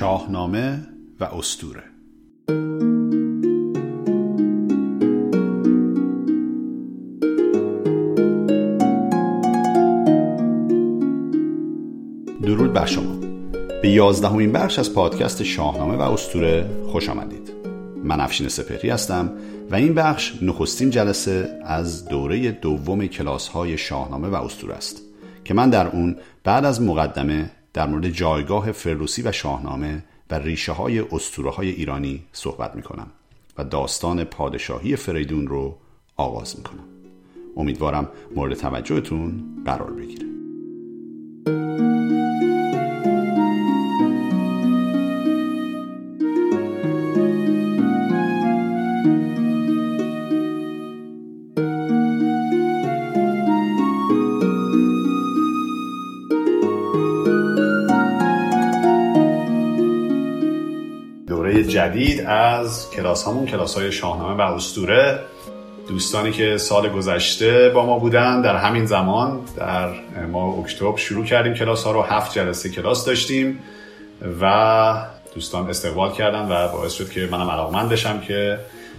شاهنامه و استوره درود بر شما. به یازدهمین بخش از پادکست شاهنامه و استوره خوش آمدید. من افشین سپهری هستم و این بخش نخستین جلسه از دوره دوم کلاس های شاهنامه و استوره است که من در اون بعد از مقدمه در مورد جایگاه فردوسی و شاهنامه و ریشه های استوره های ایرانی صحبت می کنم و داستان پادشاهی فریدون رو آغاز می کنم امیدوارم مورد توجهتون قرار بگیره. جدید از کلاس همون کلاس های شاهنامه و استوره دوستانی که سال گذشته با ما بودن در همین زمان در ماه اکتبر شروع کردیم کلاس ها رو هفت جلسه کلاس داشتیم و دوستان استقبال کردن و باعث شد که منم علاقمند بشم که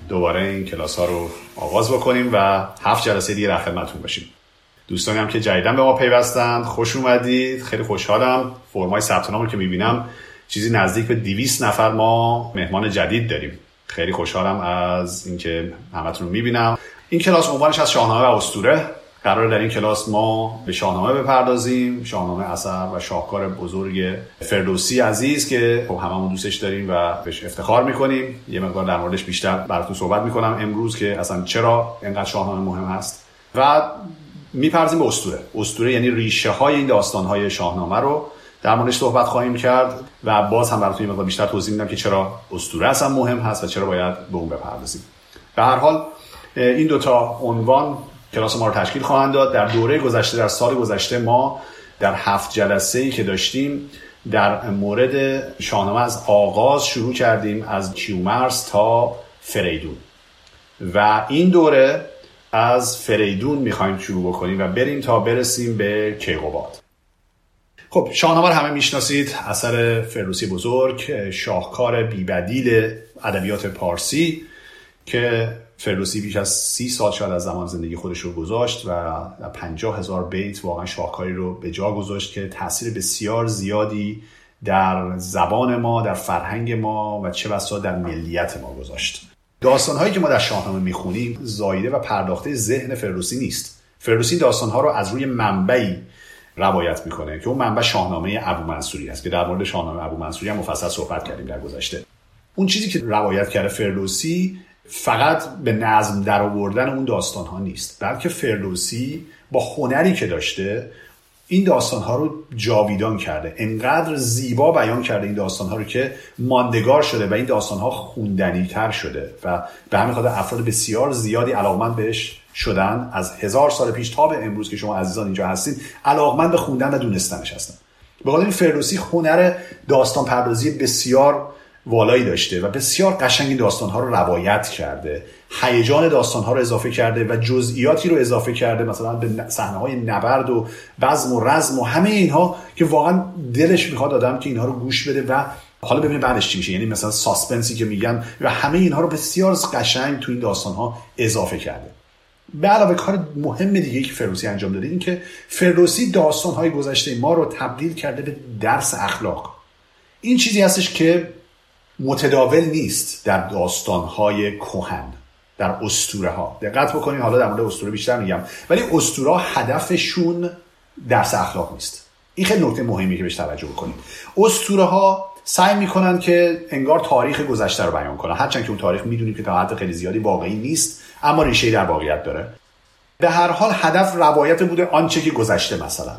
دوباره این کلاس ها رو آغاز بکنیم و هفت جلسه دیگه در خدمتتون باشیم. دوستانی هم که جدیدن به ما پیوستند خوش اومدید. خیلی خوشحالم. فرمای ثبت نام که می‌بینم چیزی نزدیک به 200 نفر ما مهمان جدید داریم. خیلی خوشحالم از اینکه همتون رو می‌بینم. این کلاس عنوانش از شاهنامه و اسطوره. قرار در این کلاس ما به شاهنامه بپردازیم. شاهنامه اثر و شاهکار بزرگ فردوسی عزیز که خب هممون دوستش داریم و بهش افتخار می‌کنیم. یه مقدار در موردش بیشتر براتون صحبت می‌کنم امروز که اصلا چرا اینقدر شاهنامه مهم هست. و میپرزیم به اسطوره. اسطوره یعنی ریشه های این داستان های شاهنامه رو در موردش صحبت خواهیم کرد و باز هم براتون یه بیشتر توضیح میدم که چرا اسطوره اصلا مهم هست و چرا باید به اون بپردازیم. به هر حال این دوتا عنوان کلاس ما رو تشکیل خواهند داد. در دوره گذشته در سال گذشته ما در هفت جلسه ای که داشتیم در مورد شاهنامه از آغاز شروع کردیم از کیومرس تا فریدون. و این دوره از فریدون می‌خوایم شروع بکنیم و بریم تا برسیم به کیقوباد. خب شاهنامه رو همه می‌شناسید. اثر فردوسی بزرگ شاهکار بیبدیل ادبیات پارسی که فردوسی بیش از سی سال شاید از زمان زندگی خودش رو گذاشت و پنجاه هزار بیت واقعا شاهکاری رو به جا گذاشت که تاثیر بسیار زیادی در زبان ما در فرهنگ ما و چه بسا در ملیت ما گذاشت. داستان هایی که ما در شاهنامه می‌خونیم زایده و پرداخته ذهن فردوسی نیست. فردوسی داستان ها رو از روی منبعی روایت می‌کنه که اون منبع شاهنامه ابو منصوری است که در مورد شاهنامه ابو منصوری هم مفصل صحبت کردیم در گذشته. اون چیزی که روایت کرده فردوسی فقط به نظم در آوردن اون داستان ها نیست بلکه فردوسی با هنری که داشته این داستان ها رو جاویدان کرده. انقدر زیبا بیان کرده این داستان ها رو که ماندگار شده و این داستان ها خوندنی تر شده و به همین خاطر افراد بسیار زیادی علاقمند بهش شدن. از هزار سال پیش تا به امروز که شما عزیزان اینجا هستید علاقمند به خوندن و دونستنش هستن. به این فردوسی هنر داستان پردازی بسیار والایی داشته و بسیار قشنگ داستان ها رو روایت کرده. هیجان داستان ها رو اضافه کرده و جزئیاتی رو اضافه کرده مثلا به صحنه های نبرد و بزم و رزم و همه اینها که واقعا دلش می‌خواد آدم که اینها رو گوش بده و حالا ببینید بعدش چی میشه. یعنی مثلا ساسپنسی که میگن و همه اینها رو بسیار قشنگ تو این داستان ها اضافه کرده. به علاوه کار مهم دیگه که فردوسی انجام داده این که فردوسی داستان های گذشته ما رو تبدیل کرده به درس اخلاق. این چیزی هستش که متداول نیست در داستان های کهن. در استوره ها دقت بکنید حالا در مورد استوره بیشتر میگم. ولی استوره هدفشون درس اخلاق نیست. این خیلی نکته مهمی که بهش توجه بکنید استوره ها سعی می‌کنن که انگار تاریخ گذشته رو بیان کنن. هرچند که اون تاریخ می‌دونیم که تا حد خیلی زیادی واقعی نیست اما ریشه در واقعیت داره. به هر حال هدف روایت بوده آنچه که گذشته مثلا.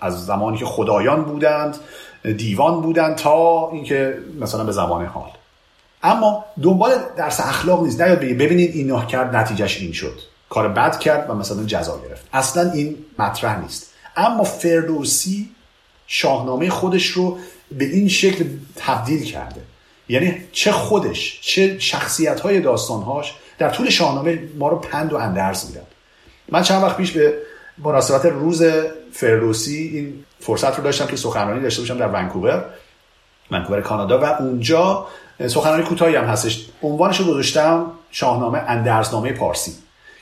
از زمانی که خدایان بودند دیوان بودند تا اینکه مثلا به زمان حال. اما دنبال درس اخلاق نیست. نیاد بگید ببینید این کرد نتیجهش این شد. کار بد کرد و مثلا جزا گرفت. اصلا این مطرح نیست. اما فردوسی شاهنامه خودش رو به این شکل تبدیل کرده. یعنی چه خودش چه شخصیت های داستانهاش در طول شاهنامه ما رو پند و اندرز میدن. من چند وقت پیش به مناسبت روز فردوسی این فرصت رو داشتم که سخنرانی داشته باشم در ونکوور ونکوور کانادا و اونجا سخنرانی کوتاهی هم هستش. عنوانش رو گذاشتم شاهنامه اندرزنامه پارسی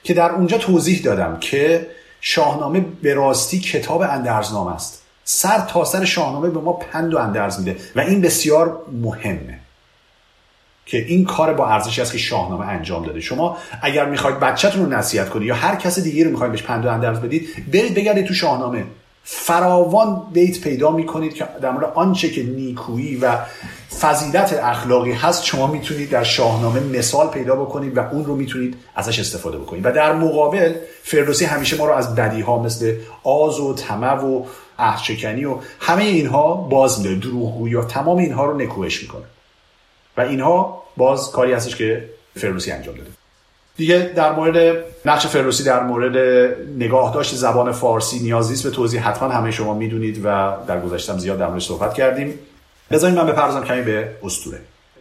که در اونجا توضیح دادم که شاهنامه به راستی کتاب اندرزنامه است. سر تا سر شاهنامه به ما پند و اندرز میده و این بسیار مهمه که این کار با ارزشی است که شاهنامه انجام داده. شما اگر می‌خواید بچهتون رو نصیحت کنید یا هر کس دیگه رو می‌خواید بهش پند و اندرز بدید برید بگردید تو شاهنامه. فراوان بیت پیدا می‌کنید که در مورد آنچه که نیکویی و فضیلت اخلاقی هست شما می‌تونید در شاهنامه مثال پیدا بکنید و اون رو می‌تونید ازش استفاده بکنید. و در مقابل فردوسی همیشه ما رو از بدی ها مثل آز و طمع و عهدشکنی و همه اینها باز میده. دروغگویی یا تمام اینها رو نکوهش می‌کنه. و اینها باز کاری هستش که فردوسی انجام داده. دیگه در مورد نقش فردوسی در مورد نگاه داشت زبان فارسی نیازی به توضیح حتما همه شما می‌دونید و در گذشتم زیاد در مورد صحبت کردیم. بذارید من بپردازم کمی به اسطوره.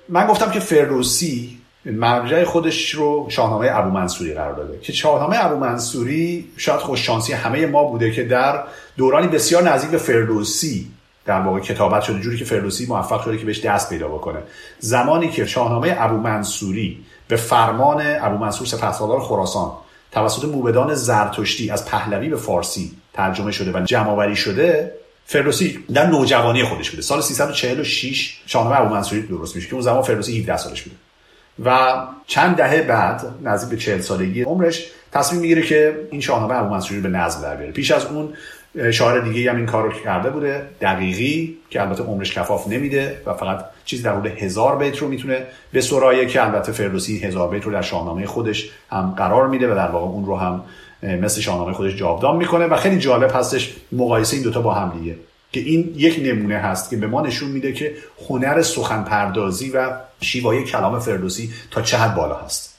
من گفتم که فردوسی مرجع خودش رو شاهنامه ابو منصوری قرار داده که شاهنامه ابو منصوری شاید خوششانسی همه ما بوده که در دورانی بسیار نزدیک به فردوسی در واقع کتابت شده جوری که فردوسی موفق شده که بهش دست پیدا بکنه. زمانی که شاهنامه ابو منصوری به فرمان ابو منصور سپهسالار خراسان توسط موبدان زرتشتی از پهلوی به فارسی ترجمه شده و جمعآوری شده فردوسی در نوجوانی خودش بوده. سال 346 شاهنامه ابو منصوری درست میشه که اون زمان فردوسی 17 سالش بوده. و چند دهه بعد نزدیک به 40 سالگی عمرش تصمیم می‌گیره که این شاهنامه ابو منصوری به نظم در بیاره. پیش از اون شاعر دیگه هم این کار رو کرده بوده دقیقی که البته عمرش کفاف نمیده و فقط چیزی در حدود هزار بیت رو می‌تونه به سرایه که البته فردوسی هزار بیت رو در شاهنامه خودش هم قرار میده و در واقع اون رو هم مثل شاهنامه خودش جاودان می‌کنه و خیلی جالب هستش مقایسه این دوتا با هم دیگه که این یک نمونه هست که به ما نشون میده که هنر سخن پردازی و شیوای کلام فردوسی تا چه حد بالا هست.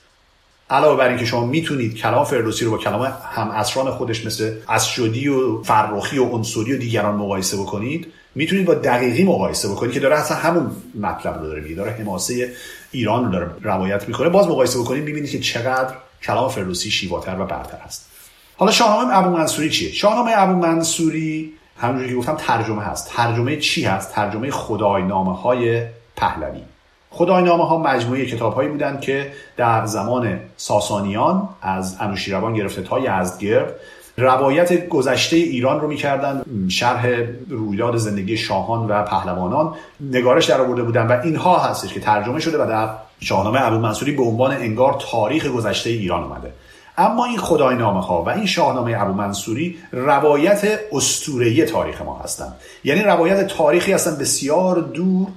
علاوه بر اینکه شما می‌تونید کلام فردوسی رو با کلام هم اسران خودش مثل اسجدی و فرخی و عنصری و دیگران مقایسه بکنید می‌تونید با دقیقی مقایسه بکنید که داره اصلا همون مطلب رو داره میگه داره حماسه ایران رو داره روایت می‌کنه. باز مقایسه بکنید می‌بینید که چقدر کلام فردوسی شیواتر و برتر هست حالا شاهنامه ابو منصوری چیه؟ شاهنامه ابو منصوری همونجوری که گفتم ترجمه هست. ترجمه چی هست؟ ترجمه خداینامه های پهلوی. خداینامه ها مجموعه کتاب هایی بودند که در زمان ساسانیان از انوشیروان گرفته تا یزدگرد روایت گذشته ایران رو می‌کردن شرح رویداد زندگی شاهان و پهلوانان نگارش در آورده بودن و اینها هستش که ترجمه شده و در شاهنامه ابو منصوری به عنوان انگار تاریخ گذشته ایران اومده. اما این خداینامه ها و این شاهنامه ابو منصوری روایت استورهی تاریخ ما هستند. یعنی روایت تاریخی هستن بسیار دور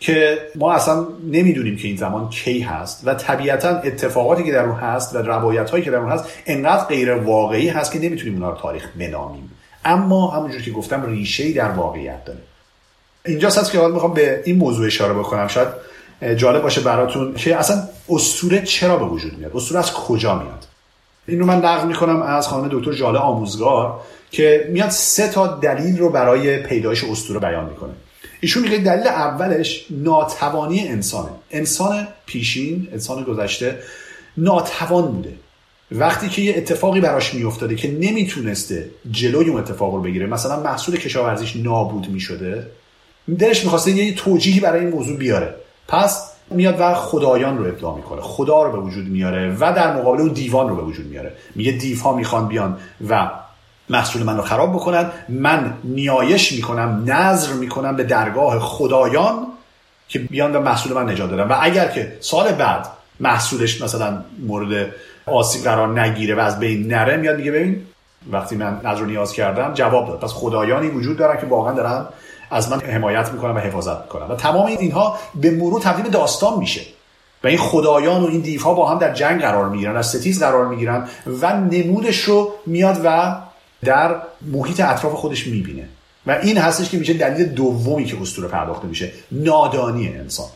که ما اصلا نمی‌دونیم که این زمان کی هست و طبیعتا اتفاقاتی که در اون هست و روایت هایی که در اون هست انقدر غیر واقعی هست که نمی‌تونیم اونها رو تاریخ بنامیم. اما همونجور که گفتم ریشه در واقعیت داره. اینجاست هست که حالا می‌خوام به این موضوع اشاره بکنم. شاید جالب باشه براتون که اصلا اسطوره چرا به وجود میاد؟ اسطوره از کجا میاد؟ این رو من نقل می‌کنم از خانم دکتر جاله آموزگار که میاد سه تا دلیل رو برای پیدایش اسطوره بیان می‌کنه. ایشون میگه دلیل اولش ناتوانی انسانه. انسان پیشین انسان گذشته ناتوان بوده. وقتی که یه اتفاقی براش میافتاده که نمی‌تونسته جلوی اون اتفاق رو بگیره مثلا محصول کشاورزیش نابود می‌شده دلش می‌خواسته یه توجیهی برای این موضوع بیاره. پس میاد و خدایان رو ابداع می‌کنه. خدا رو به وجود میاره و در مقابل اون دیوان رو به وجود میاره. میگه دیوها می‌خوان بیان و محصول من رو خراب بکنن. من نیایش می‌کنم نظر می‌کنم به درگاه خدایان که بیان و محصول من نجات دادن. و اگر که سال بعد محصولش مثلا مورد آسیب قرار نگیره و از بین نره میاد میگه ببین وقتی من نظر نیاز کردم جواب داد. پس خدایانی وجود دارن که واقعا دارن از من حمایت می‌کنن و حفاظت می‌کنن. و تمام اینها به مرور تبدیل داستان میشه. و این خدایان و این دیوها با هم در جنگ قرار می‌گیرن از ستیز قرار می‌گیرن و نمودش رو میاد و در محیط اطراف خودش می‌بینه. و این هستش که میشه دلیل دومی که اسطوره پرداخته میشه. نادانی انسان.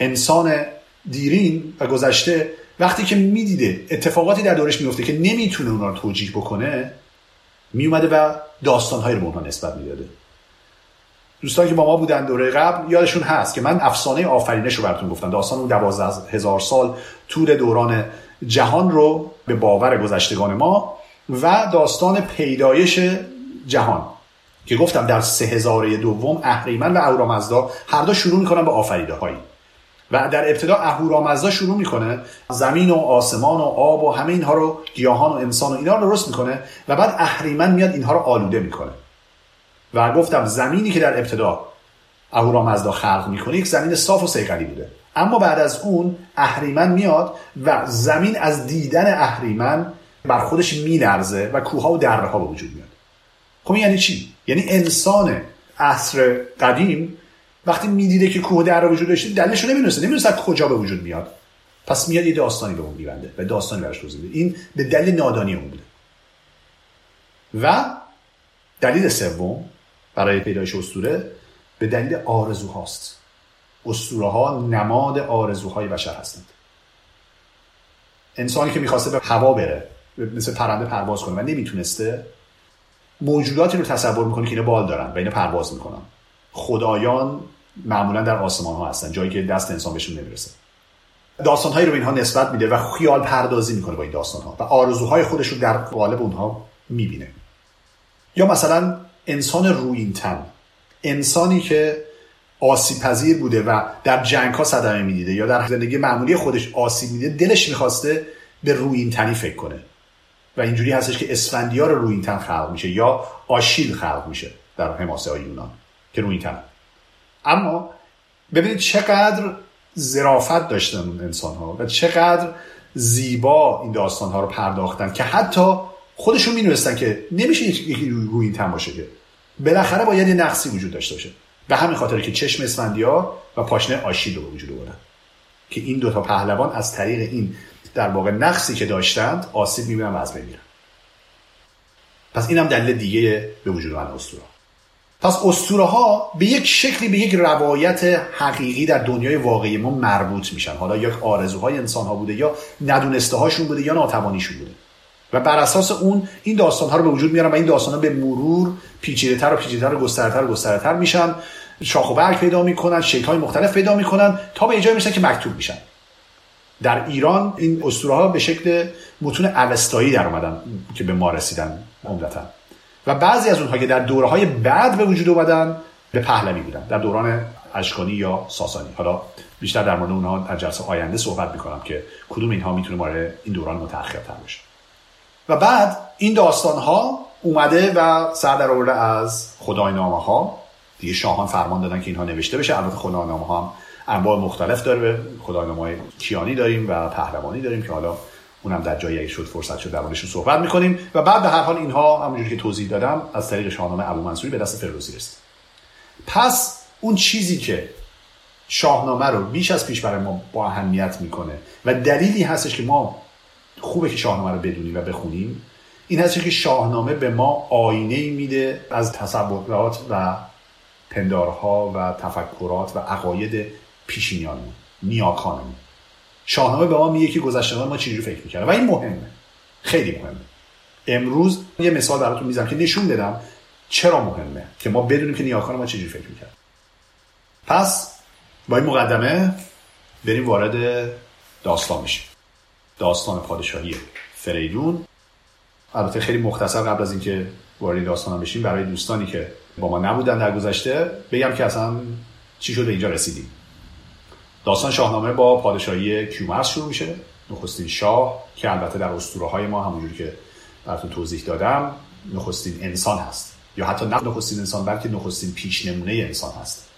انسان دیرین و گذشته وقتی که می‌دیده اتفاقاتی در دورش میفته که نمی‌تونه اونا رو توجیه بکنه میومده و داستانهایی رو به اونها نسبت می‌داده. دوستانی که با ما بودن دوره قبل یادشون هست که من افسانه آفرینش رو براتون گفتم. داستان اون دوازده هزار سال طول دوران جهان رو به باور گذشتگان ما و داستان پیدایش جهان که گفتم در سه هزاره دوم اهریمن و اهورامزدا هر دو شروع می‌کنن به آفریده هایی و در ابتدا اهورامزدا شروع می‌کنه زمین و آسمان و آب و همه اینها رو گیاهان و انسان و اینا رو درست می‌کنه و بعد اهریمن میاد اینها رو آلوده می‌کنه. و گفتم زمینی که در ابتدا اهورامزدا خلق می‌کنه یک زمین صاف و سیقلی بوده. اما بعد از اون اهریمن میاد و زمین از دیدن اهریمن بر خودش مینرزه و کوها و دره ها به وجود میاد. خب یعنی چی؟ یعنی انسان عصر قدیم وقتی می‌دیده که کوه در وجود داشته دلیلش رو نمی‌دونسته. نمی‌دونسته کجا به وجود میاد. پس میاد یه داستانی به اون میبنده و داستانی براش توضیح میده. این به دلیل نادانی اون بوده. و دلیل سوم برای پیدایش اسطوره به دلیل آرزوهاست. اسطوره ها نماد آرزوهای بشر هستند. انسانی که می‌خواسته به هوا بره مثل پرنده پرواز کنه و نمی‌تونسته موجوداتی رو تصور می‌کنه که اینا بال دارن و اینا پرواز می‌کنن. خدایان معمولا در آسمان ها هستن جایی که دست انسان بهشون نمی‌رسه. داستان هایی رو اینها نسبت میده و خیال پردازی می‌کنه با این داستان ها و آرزوهای خودش رو در قالب اونها می‌بینه. یا مثلا انسان روینتن انسانی که آسیب پذیر بوده و در جنگ ها صدمه می‌دیده یا در زندگی معمولی خودش آسیب میده دلش می‌خواسته به روینتنی فکر کنه. و اینجوری هستش که اسفندیار روینتن خلق میشه یا آشیل خلق میشه در حماسه های یونان که روینتن اما ببینید چقدر زرافت داشتن اون انسان ها و چقدر زیبا این داستان ها رو پرداختن که حتی خودشون می‌دونستن که نمیشه یکی روی این تن باشه که بالاخره باید یه نقصی وجود داشته باشه. به همین خاطر که چشم اسفندیار و پاشنه آشیل رو به وجود آوردن. که این دوتا پهلوان از طریق این در واقع نقصی که داشتند آسیب می‌بینن و از بین پس اینم دلیل دیگه به وجود آمدن اسطوره. پس اسطوره ها به یک شکلی به یک روایت حقیقی در دنیای واقعی ما مربوط میشن. حالا یک آرزوهای انسان ها بوده یا ندونسته هاشون بوده یا ناتوانیشون بوده. و بر اساس اون این داستان ها رو به وجود میارن و این داستان ها به مرور پیچیده تر و پیچیده تر و گسترتر و گسترتر میشن. شاخ و برگ پیدا می‌کنن شکل های مختلف پیدا می‌کنن تا به جای میشن که مکتوب میشن. در ایران این اسطوره ها به شکل متون اوستایی در اومدن که به ما رسیدن عمدتا. و بعضی از اونها که در دوره های بعد به وجود اومدن به پهلوی بودن در دوران اشکانی یا ساسانی. حالا بیشتر در مورد اونها در جلسه آینده صحبت می‌کنم که کدوم اینها می‌تونه ماره این دوران متأخرتر باشه. و بعد این داستان ها اومده و سر در آورده از خدای نامه ها دیگه شاهان فرمان دادن که اینها نوشته بشه. البته خدای نامه ها هم انواع مختلف داره. خدای نامه های کیانی داریم و پهلوانی داریم که حالا اونم در جایی شد فرصت شد در صحبت می‌کنیم. و بعد به هر حال اینها همونجوری که توضیح دادم از طریق شاهنامه ابو منصوری به دست فردوسی رسید. پس اون چیزی که شاهنامه رو بیش از پیش برای ما با اهمیت می‌کنه و دلیلی هستش که ما خوبه که شاهنامه رو بدونیم و بخونیم این هستش که شاهنامه به ما آینه میده از تصورات و پندارها و تفکرات و عقاید پیشینیانمون نیاکانمون. شاهنامه به ما میگه که گذشته ما چجوری فکر می‌کرده و این مهمه. خیلی مهمه. امروز یه مثال براتون می‌زنم که نشون بدم چرا مهمه که ما بدونیم که نیاکان ما چجوری فکر می‌کرد پس با این مقدمه بریم وارد داستان میشیم. داستان پادشاهی فریدون. البته خیلی مختصر قبل از اینکه وارد داستان بشیم برای دوستانی که با ما نبودن در گذشته بگم که اصلا چی شده اینجا رسیدیم. داستان شاهنامه با پادشاهی کیومرث شروع میشه. نخستین شاه که البته در اسطوره های ما همونجوری که براتون توضیح دادم نخستین انسان هست. یا حتی نه نخستین انسان بلکه نخستین پیش نمونه انسان هست.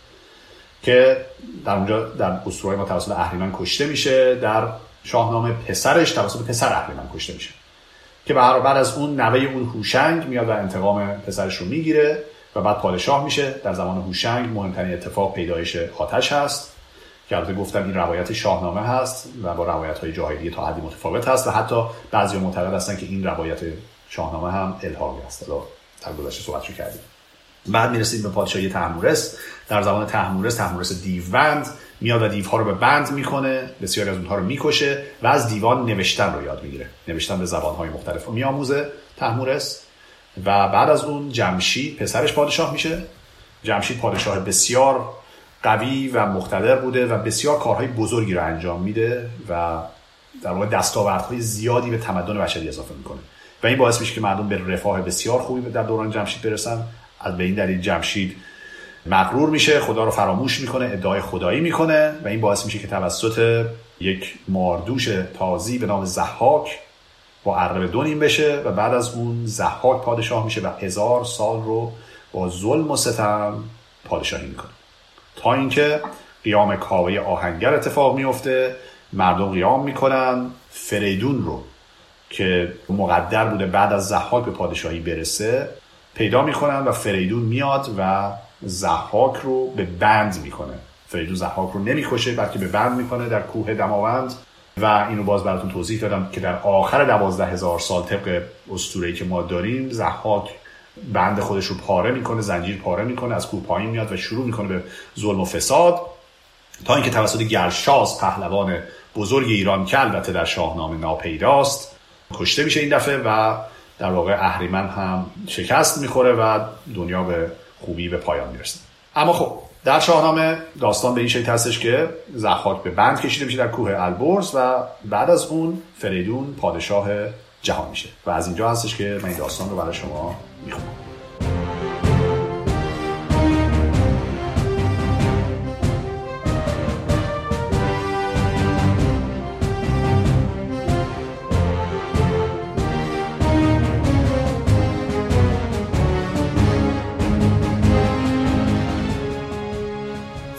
که در اونجا در اسطوره ما توسط اهریمن کشته میشه در شاهنامه پسرش توسط پسر اهریمن کشته میشه. که به بعد از اون نوه اون هوشنگ میاد و انتقام پسرش رو می‌گیره و بعد پادشاه میشه. در زمان هوشنگ مهمترین اتفاق پیدایش آتش هست که البته گفتم این روایت شاهنامه هست و با روایت های جاهلی تا حدی متفاوت هست و حتی بعضی معتقد هستن که این روایت شاهنامه هم الهامی هست در گذشته صحبت کردیم. بعد می‌رسیم به پادشاهی تحمورس. در زمان تحمورس تحمورس دیوبند میاد و دیوها رو به بند می‌کنه بسیاری از اونها رو می‌کشه و از دیوان نوشتن رو یاد می‌گیره. نوشتن به زبانهای مختلف رو میآموزه تحمورس و بعد از اون جمشید پسرش پادشاه میشه. جمشید پادشاه بسیار قوی و مقتدر بوده و بسیار کارهای بزرگی رو انجام میده و در واقع دستاوردهای زیادی به تمدن بشری اضافه می‌کنه. و این باعث میشه که مردم به رفاه بسیار خوبی در دوران جمشید برسن. از به این دلیل جمشید مغرور میشه خدا رو فراموش می‌کنه ادعای خدایی می‌کنه و این باعث میشه که توسط یک ماردوش تازی به نام زحاک با عرب دونیم بشه و بعد از اون زحاک پادشاه میشه و هزار سال رو با ظلم و ستم پادشاهی می‌کنه. تا اینکه قیام کاوه آهنگر اتفاق میفته مردم قیام می‌کنن فریدون رو که مقدر بوده بعد از زحاک به پادشاهی برسه پیدا می‌کنن و فریدون میاد و زحاک رو به بند می‌کنه. فریدون زحاک رو نمی‌کشه بلکه به بند می‌کنه در کوه دماوند. و اینو باز براتون توضیح دادم که در آخر دوازده هزار سال طبق اسطوره‌ای که ما داریم زحاک بند خودش رو پاره می‌کنه زنجیر پاره می‌کنه از کوه پایین میاد و شروع می‌کنه به ظلم و فساد. تا اینکه توسط گرشاس پهلوان بزرگ ایران که البته در شاهنامه ناپیداست کشته میشه این دفعه و در واقع اهریمن هم شکست می‌خوره و دنیا به خوبی به پایان می‌رسه اما خب در شاهنامه داستان به این شکل هستش که زحاک به بند کشیده میشه در کوه البرز و بعد از اون فریدون پادشاه جهان میشه و از اینجا هستش که من این داستان رو برای شما می‌خونم.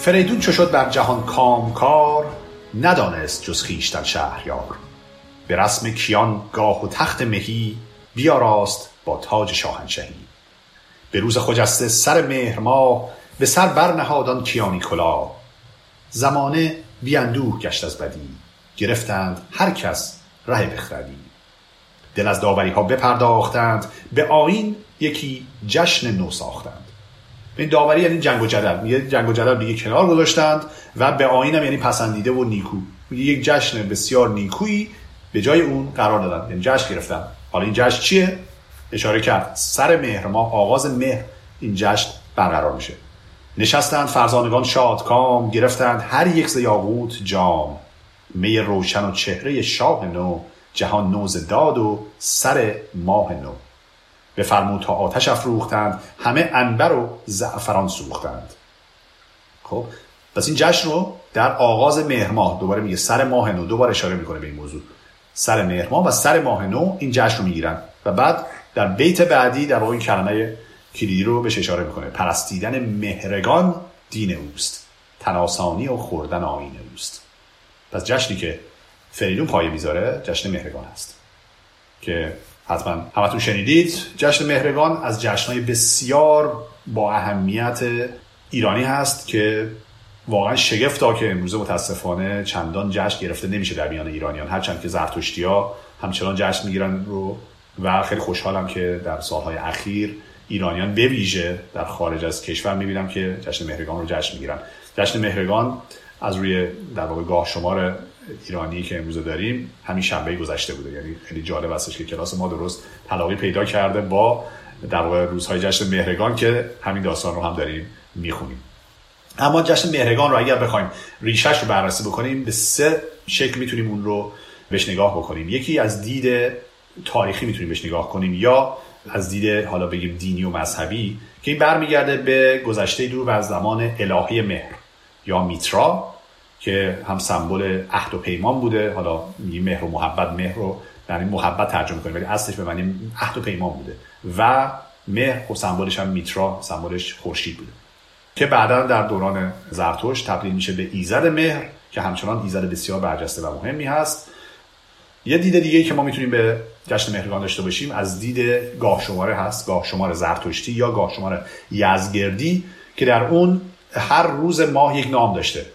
فریدون چو شد بر جهان کامکار ندانست جز خویشتن شهریار. به رسم کیان گاه و تخت مهی بیاراست با تاج شاهنشهی. به روز خجسته سر مهر ماه به سر برنهاد کیانی کلاه. زمانه بی اندوه گشت از بدی گرفتند هر کس ره بخردی. دل از داوری ها بپرداختند به آیین یکی جشن نو ساختند. این داوری یعنی جنگ و جدل. میگه جنگ و جدل دیگه کنار گذاشتند و به آینم یعنی پسندیده و نیکو. یک جشن بسیار نیکویی به جای اون قرار دادن. یعنی جشن گرفتن. حالا این جشن چیه؟ اشاره کرد. سر مهر ما آغاز مهر این جشن برقرار میشه. نشستند فرزانگان شادکام گرفتند هر یک ز جام. می روشن و چهره شاه نو جهان نوز داد و سر ماه نو. بفرمود تا آتش افروختند همه انبر و زعفران سوختند. خب پس این جشن رو در آغاز مهر ماه دوباره میگه سر ماه نو دوباره اشاره می‌کنه به این موضوع. سر مهر ماه و سر ماه نو این جشن رو می‌گیرن و بعد در بیت بعدی در واقع این کلمه کلیدی رو بهش اشاره می‌کنه. پرستیدن مهرگان دین اوست. تناسانی و خوردن آین اوست. پس جشنی که فریدون پایه می‌ذاره جشن مهرگان هست. که حتما. همتون شنیدید. جشن مهرگان از جشنهای بسیار با اهمیت ایرانی هست که واقعا شگفتا که امروزه متاسفانه چندان جشن گرفته نمیشه در میان ایرانیان. هرچند که زرتشتی ها همچنان جشن می‌گیرن رو و خیلی خوشحالم که در سالهای اخیر ایرانیان به ویژه در خارج از کشور می‌بینم که جشن مهرگان رو جشن می‌گیرن. جشن مهرگان از روی در واقع گاه شمار ایرانی که امروز داریم همین شنبه گذشته بوده. یعنی خیلی جالب هستش که کلاس ما درست تلاقی پیدا کرده با در واقع روزهای جشن مهرگان که همین داستان رو هم داریم می‌خونیم. اما جشن مهرگان رو اگر بخوایم ریشش رو بررسی بکنیم به سه شکل می‌تونیم اون رو بهش نگاه بکنیم. یکی از دید تاریخی می‌تونیم بهش نگاه کنیم یا از دید حالا بگیم دینی و مذهبی که این برمیگرده به گذشته دور و از زمان الهی مهر یا میترا. که هم سمبل عهد و پیمان بوده. حالا میگیم مهر و محبت مهر رو یعنی محبت ترجمه کنیم ولی اصلش به معنی عهد و پیمان بوده. و مهر خب سمبلش هم میترا سمبلش خورشید بوده. که بعدا در دوران زرتوش تبدیل میشه به ایزد مهر که همچنان ایزد بسیار برجسته و مهمی هست. یه دید دیگه که ما می‌تونیم به جشن مهرگان داشته باشیم از دید گاه شماره هست گاه شماره زرتشتی یا گاه شماره یزگردی که در اون هر روز ماه یک نام داشته.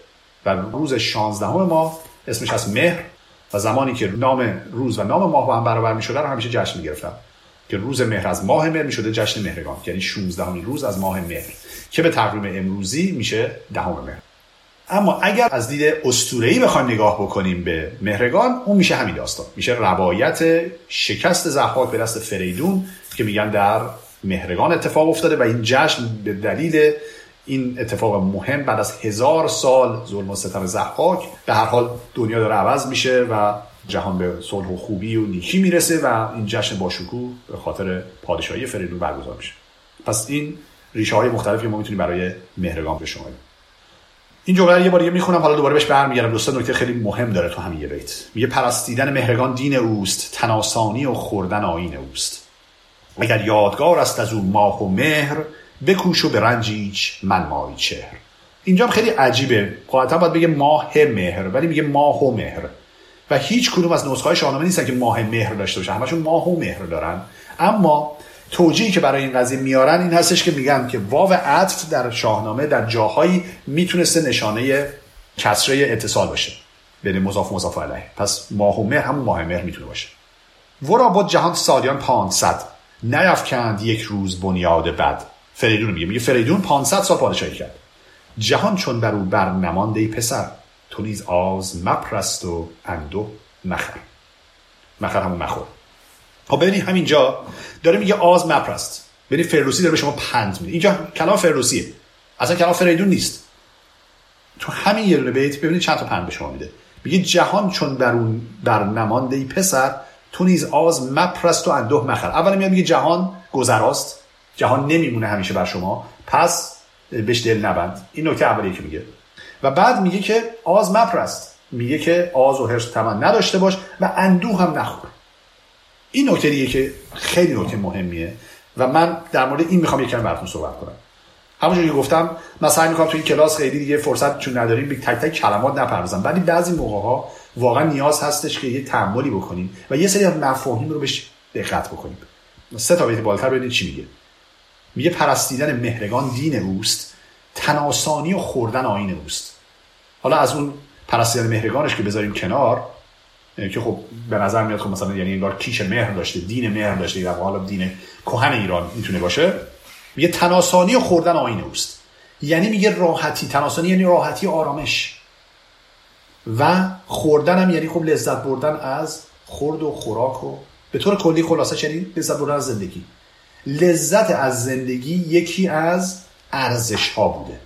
و روز 16 ماه اسمش هست مهر و زمانی که نام روز و نام ماه با هم برابر می شده رو همیشه جشن می گرفتن که روز مهر از ماه مهر می شده جشن مهرگان. یعنی 16 روز از ماه مهر که به تقویم امروزی میشه دهم مهر. اما اگر از دید اسطوره‌ای بخوایم نگاه بکنیم به مهرگان اون میشه همین داستان. میشه روایت شکست زحاک به دست فریدون که میگن در مهرگان اتفاق افتاده و این جشن به دلیل این اتفاق مهم بعد از هزار سال ظلم و ستم زحاک به هر حال دنیا داره عوض میشه و جهان به صلح و خوبی و نیکی می‌رسه و این جشن باشکوه به خاطر پادشاهی فریدون برگزار میشه. پس این ریشه های مختلفی ما می‌تونیم برای مهرگان بشماریم. این جمله یه بار دیگه می‌خونم حالا دوباره بهش برمیگردم. دوستا نکته خیلی مهم داره تو همین یه بیت. میگه پرستیدن مهرگان دین اوست تناسانی و خوردن آین اوست. اگر یادگار است از اون ماه و مهر بکوش و به رنجیچ من مای چهر. اینجا خیلی عجیبه. قاعدتا باید بگه ماه مهر ولی میگه ماه و مهر. و هیچ کدوم از نسخه های شاهنامه نیستن که ماه مهر داشته باشن. همشون ماه و مهر دارن. اما توجیهی که برای این قضیه میارن این هستش که میگن که واو عطف در شاهنامه در جاهایی می‌تونسته نشانه کسره اتصال باشه بین مضاف مضاف علیه. پس ماه و مهر همون ماه مهر می‌تونه باشه. ورا با جهان سالیان 500 نیفکند یک روز بنیاد بد. فریدون میگه. میگه فریدون 500 سال پادشاهی کرد. جهان چون بر او بر نمانده ای پسر تو نیز آز مپرست و اندو مخر. مخر همون مخور. خب ببینید همینجا داره میگه آز مپرست. ببینید فردوسی داره به شما پند میده. اینجا کلام فردوسیه. اصلا کلام فریدون نیست. تو همین یه بیت ببینید چند تا پند به شما میده. میگه جهان چون بر اون بر نمانده ای پسر تو نیز آز مپرست و اندوه مخر. اول میاد میگه جهان گذراست. جهان نمیمونه همیشه بر شما. پس بهش دل نبند. این نکته اولیه که میگه. و بعد میگه که آز مپرست. میگه که آز و هرس تمن نداشته باش و اندوه هم نخور. این نکته که خیلی نکته مهمیه. و من در مورد این می‌خوام یکم براتون صحبت کنم. همونجوری که گفتم من سعی می‌کنم توی کلاس خیلی دیگه فرصت چون نداریم به تک تک کلمات نپردازم. ولی بعضی موقع ها واقعا نیاز هستش که یه تعاملی بکنیم و یه سری از مفاهیم رو بهش دقت بکنیم. سه تا بیت بالاتر ببینید چی میگه. میگه پرستیدن مهرگان دین اوست تناسانی و خوردن آین اوست. حالا از اون پرستیدن مهرگانش که بذاریم کنار که خب به نظر میاد خب مثلا یعنی انگار کیش مهر داشته دین مهر داشته یا حالا دین کهن ایران می‌تونه باشه. میگه تناسانی و خوردن آین اوست. یعنی میگه راحتی تناسانی یعنی راحتی آرامش. و خوردن هم یعنی خب لذت بردن از خورد و خوراک و به طور کلی خلاصه یعنی لذت بردن از زندگی. لذت از زندگی یکی از ارزش ها بوده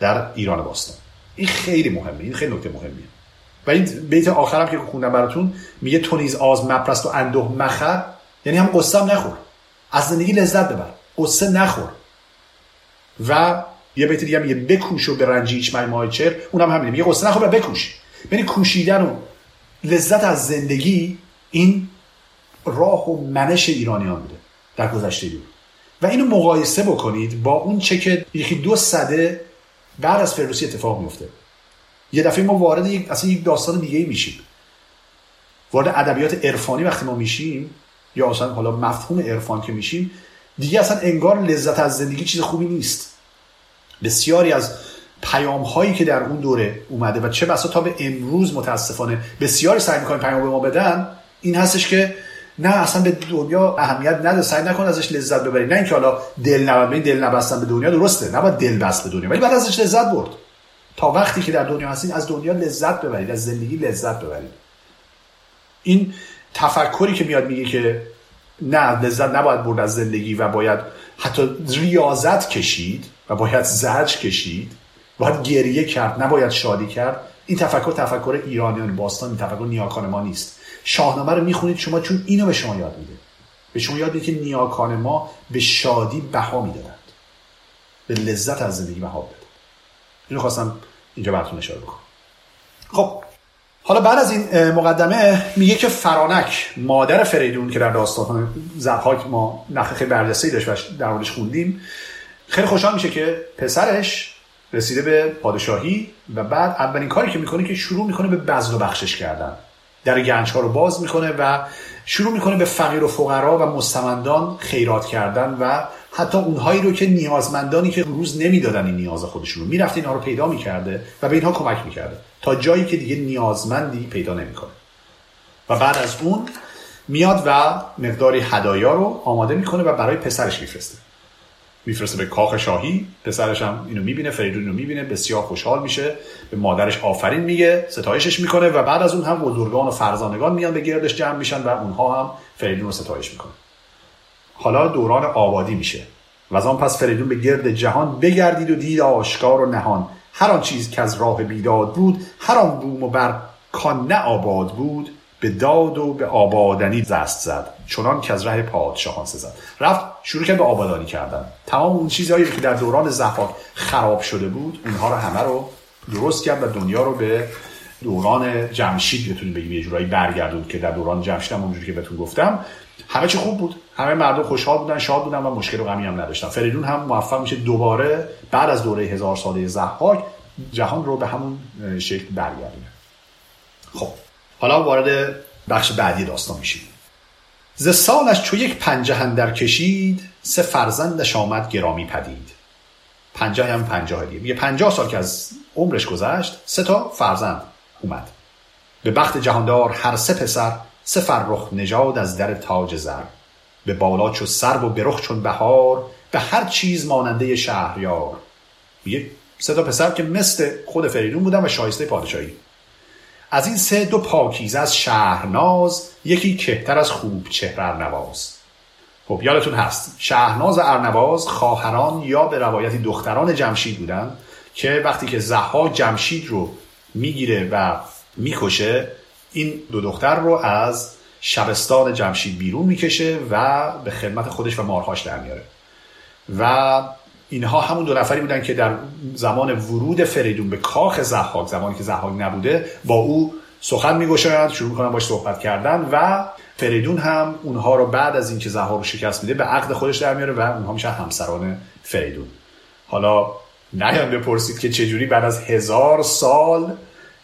در ایران باستان. این خیلی مهمه این خیلی نکته مهمیه. و این بیت آخرم که خوندم براتون میگه تو نیز آز مپرست و اندوه مخر یعنی هم قصه نخور. از زندگی لذت ببر قصه نخور. و یه بیت دیگه میگه بکوش و به رنجی هیچ مای چر اونم همینه میگه قصه نخور و بکوش. یعنی کوشیدن و لذت از زندگی این راه و منش ایرانیان بوده. در گذشته دور و اینو مقایسه بکنید با اون چه که یکی دو صده بعد از فردوسی اتفاق میفته. یه دفعه ما وارد یک اصلا یک داستان دیگه میشیم. وارد ادبیات عرفانی وقتی ما میشیم یا اصلا حالا مفهوم عرفان که میشیم دیگه اصلا انگار لذت از زندگی چیز خوبی نیست. بسیاری از پیام هایی که در اون دوره اومده و چه بسا تا به امروز متاسفانه بسیاری سعی می‌کنن پیام به ما بدن این هستش که نه اصلا به دنیا اهمیت نده. سعی نکن ازش لذت ببری. نه اینکه حالا دل نبند دل نبستن به دنیا درسته. نباید دل بست به دنیا ولی بعد ازش لذت برد. تا وقتی که در دنیا هستین از دنیا لذت ببرید از زندگی لذت ببرید. این تفکری که میاد میگه که نه لذت نباید برد از زندگی و باید حتی ریاضت کشید و باید زرج کشید باید گریه کرد نباید شادی کرد. این تفکر تفکر ایرانیان باستان این تفکر نیاکان ما نیست. شاهنامه رو می‌خونید شما چون اینو به شما یاد میده. به شما یاد میده که نیاکان ما به شادی بها می‌دادند. به لذت از زندگی بها می‌دادند. اینو خواستم اینجا براتون اشاره بکنم. خب حالا بعد از این مقدمه میگه که فرانک مادر فریدون که در داستان زبحاک ما نخ خیلی برجسته داشت در خوندیم خیلی خوشحال میشه که پسرش رسیده به پادشاهی و بعد اولین کاری که می‌کنه که شروع می‌کنه به بذل و بخشش کردن. در گنج ها رو باز می‌کنه و شروع می‌کنه به فقیر و فقرا و مستمندان خیرات کردن و حتی اونهایی رو که نیازمندانی که روز نمی‌دادن این نیاز خودشون رو می‌رفت اینها رو پیدا می‌کرده و به اینها کمک می‌کرده. تا جایی که دیگه نیازمندی پیدا نمی‌کنه. و بعد از اون میاد و مقداری هدایا رو آماده می‌کنه و برای پسرش میفرسته. میفرسته به کاخ شاهی. پسرش هم اینو می‌بینه فریدون اینو می‌بینه بسیار خوشحال میشه. به مادرش آفرین میگه ستایشش می‌کنه و بعد از اون هم بزرگان و فرزانگان میان به گردش جمع میشن و اونها هم فریدون رو ستایش می‌کنه حالا دوران آبادی میشه. و از آن پس فریدون به گرد جهان بگردید و دید آشکار و نهان. هر آن چیز که از راه بیداد بود هر آن بوم و بر کان نه آباد بود. به داد و به آبادنی دست زد چنان که از ره پادشاهان سزد. رفت شروع کرد به آبادانی کردن. تمام اون چیزهایی که در دوران زفاک خراب شده بود اونها رو همه رو درست کرد و دنیا رو به دوران جمشید بتونیم بگیم. یه جورایی برگردون که در دوران جمشید هم اونجوری که بهتون گفتم. همه چی خوب بود. همه مردم خوشحال بودن شاد بودن و مشکل و غمی هم نداشتن. فریدون هم موفق میشه دوباره بعد از دوره هزار ساله زحاک جهان رو به همون شکل برگردونه. خب. حالا وارد بخش بعدی داستان میشیم. ز سالش چو یک پنجه در کشید سه فرزندش آمد گرامی پدید. پنجه هم پنجاه دیگه. میگه پنجاه سال که از عمرش گذشت سه تا فرزند اومد. به بخت جهاندار هر سه پسر سه فرخ نژاد از در تاج زر. به بالا چو سر و برخ چون بهار به هر چیز ماننده شهریار. میگه سه تا پسر که مثل خود فریدون بودن و شایسته پادشاهی. از این سه دو پاکیز از شهرناز یکی کهتر از خوب چهر ارنواز خب یادتون هست شهرناز و ارنواز خواهران یا به روایتی دختران جمشید بودن که وقتی که زها جمشید رو می‌گیره و می‌کشه این دو دختر رو از شبستان جمشید بیرون می‌کشه و به خدمت خودش و مارهاش در میاره. و اینها همون دو نفری بودن که در زمان ورود فریدون به کاخ زحاک زمانی که زحاک نبوده با او سخن میگشایند شروع می‌کنن باش صحبت کردن و فریدون هم اونها رو بعد از اینکه زحاک رو شکست میده به عقد خودش در میاره و اونها میشن همسران فریدون. حالا نیان بپرسید که چجوری بعد از هزار سال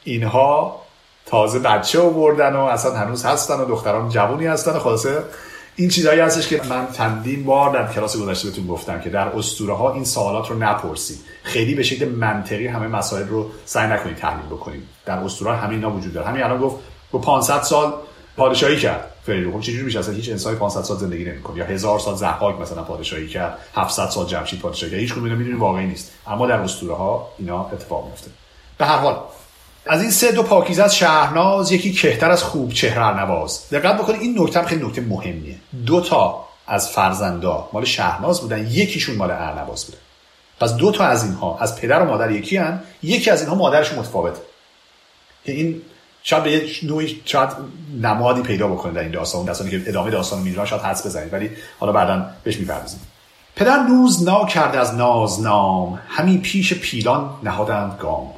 اینها تازه بچه آوردن و اصلا هنوز هستن و دختران جوونی هستن و خلاصه این چیزایی هستش که من چندین بار در کلاس گذشته بهتون گفتم که در اسطوره ها این سوالات رو نپرسید. خیلی به شکل منطقی همه مسائل رو سعی نکنید تحلیل بکنید. در اسطوره همین اینا وجود داره. همین الان گفت با 500 سال پادشاهی کرد. فریدون خب چجوری میشه اصلا هیچ انسانی 500 سال زندگی نمی‌کنه؟ یا هزار سال زحاک مثلا پادشاهی کرد 700 سال جمشید پادشاهی کرد. هیچ کدوم اینا می‌دونید واقعی نیست. اما در اسطوره ها اینا اتفاق میفته به هر حال از این سه دو پاکیزه از شهرناز یکی کهتر از خوب چهره نواز. دقت بکنید این نکته هم خیلی نکته مهمیه. دو تا از فرزندا مال شهرناز بودن یکیشون مال ارنواز بوده. پس دو تا از اینها از پدر و مادر یکی هن یکی از اینها مادرش متفاوته. که این شاید به یه نوعی شاید نمادی پیدا بکنه در این داستان داستانی که ادامه داستان می‌دونن شاید حدس بزنید ولی حالا بعدا بهش می‌پردازیم. پدر نوز نا کرده از ناز نام همین پیش پیلان نهادند گام.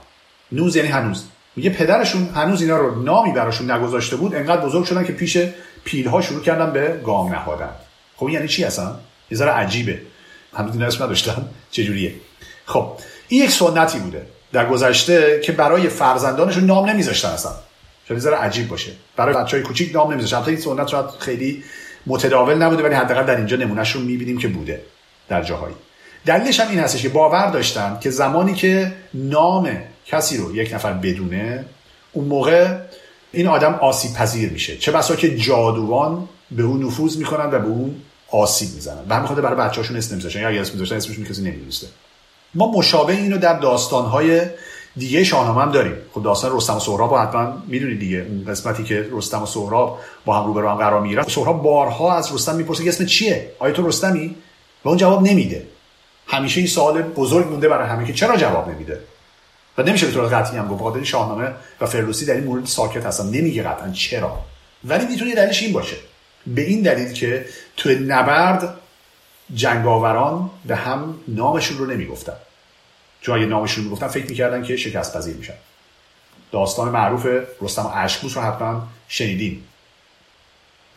نوز یعنی هنوز. میگه پدرشون هنوز اینا رو نامی براشون نگذاشته بود انقدر بزرگ شدن که پیش پیلها شروع کردن به گام نهادن. خب یعنی چی اصلا؟ یه ذره عجیبه. هنوز اینا اسم نداشتن. چجوریه؟ خب این یک سنتی بوده در گذشته که برای فرزندانشون نام نمیذاشتن اصلا. شاید ذره عجیب باشه. برای بچهای کوچیک نام نمیذاشتن. البته این سنت شاید خیلی متداول نبوده ولی حداقل در اینجا نمونهش رو می‌بینیم که بوده در جاهایی. دلیلش هم این هستش که باور داشتن که زمانی که نام کسی رو یک نفر بدونه اون موقع این آدم آسیب پذیر میشه. چه بسا که جادوان به اون نفوذ می‌کنن و به اون آسیب می‌زنن. و همین برای بچه‌هاشون اسم نمیذاشتن یا اگه اسم میذاشتن اسمشون کسی نمی‌دونسته. ما مشابه اینو در داستانهای دیگه شاهنامه هم داریم. خب داستان رستم و سهراب رو حتما می‌دونید دیگه. اون قسمتی که رستم و سهراب با هم روبرو هم قرار می‌گیرن. سهراب بارها از رستم می‌پرسه که اسم چیه؟ آیا تو رستمی؟ و اون جواب نمیده. همیشه این سوال بزرگ مونده برای همه که چرا جواب نمیده؟ و نمیشه به طور قطعی هم گفت. شاهنامه و فردوسی در این مورد ساکت هستن. نمیگه قطعا چرا. ولی می‌تونه دلیلش این باشه. به این دلیل که تو نبرد جنگاوران به هم نامشون رو نمی‌گفتن. چون اگه نامشون رو می‌گفتن فکر می‌کردن که شکست پذیر میشن. داستان معروف رستم و اشکبوس رو حتما شنیدین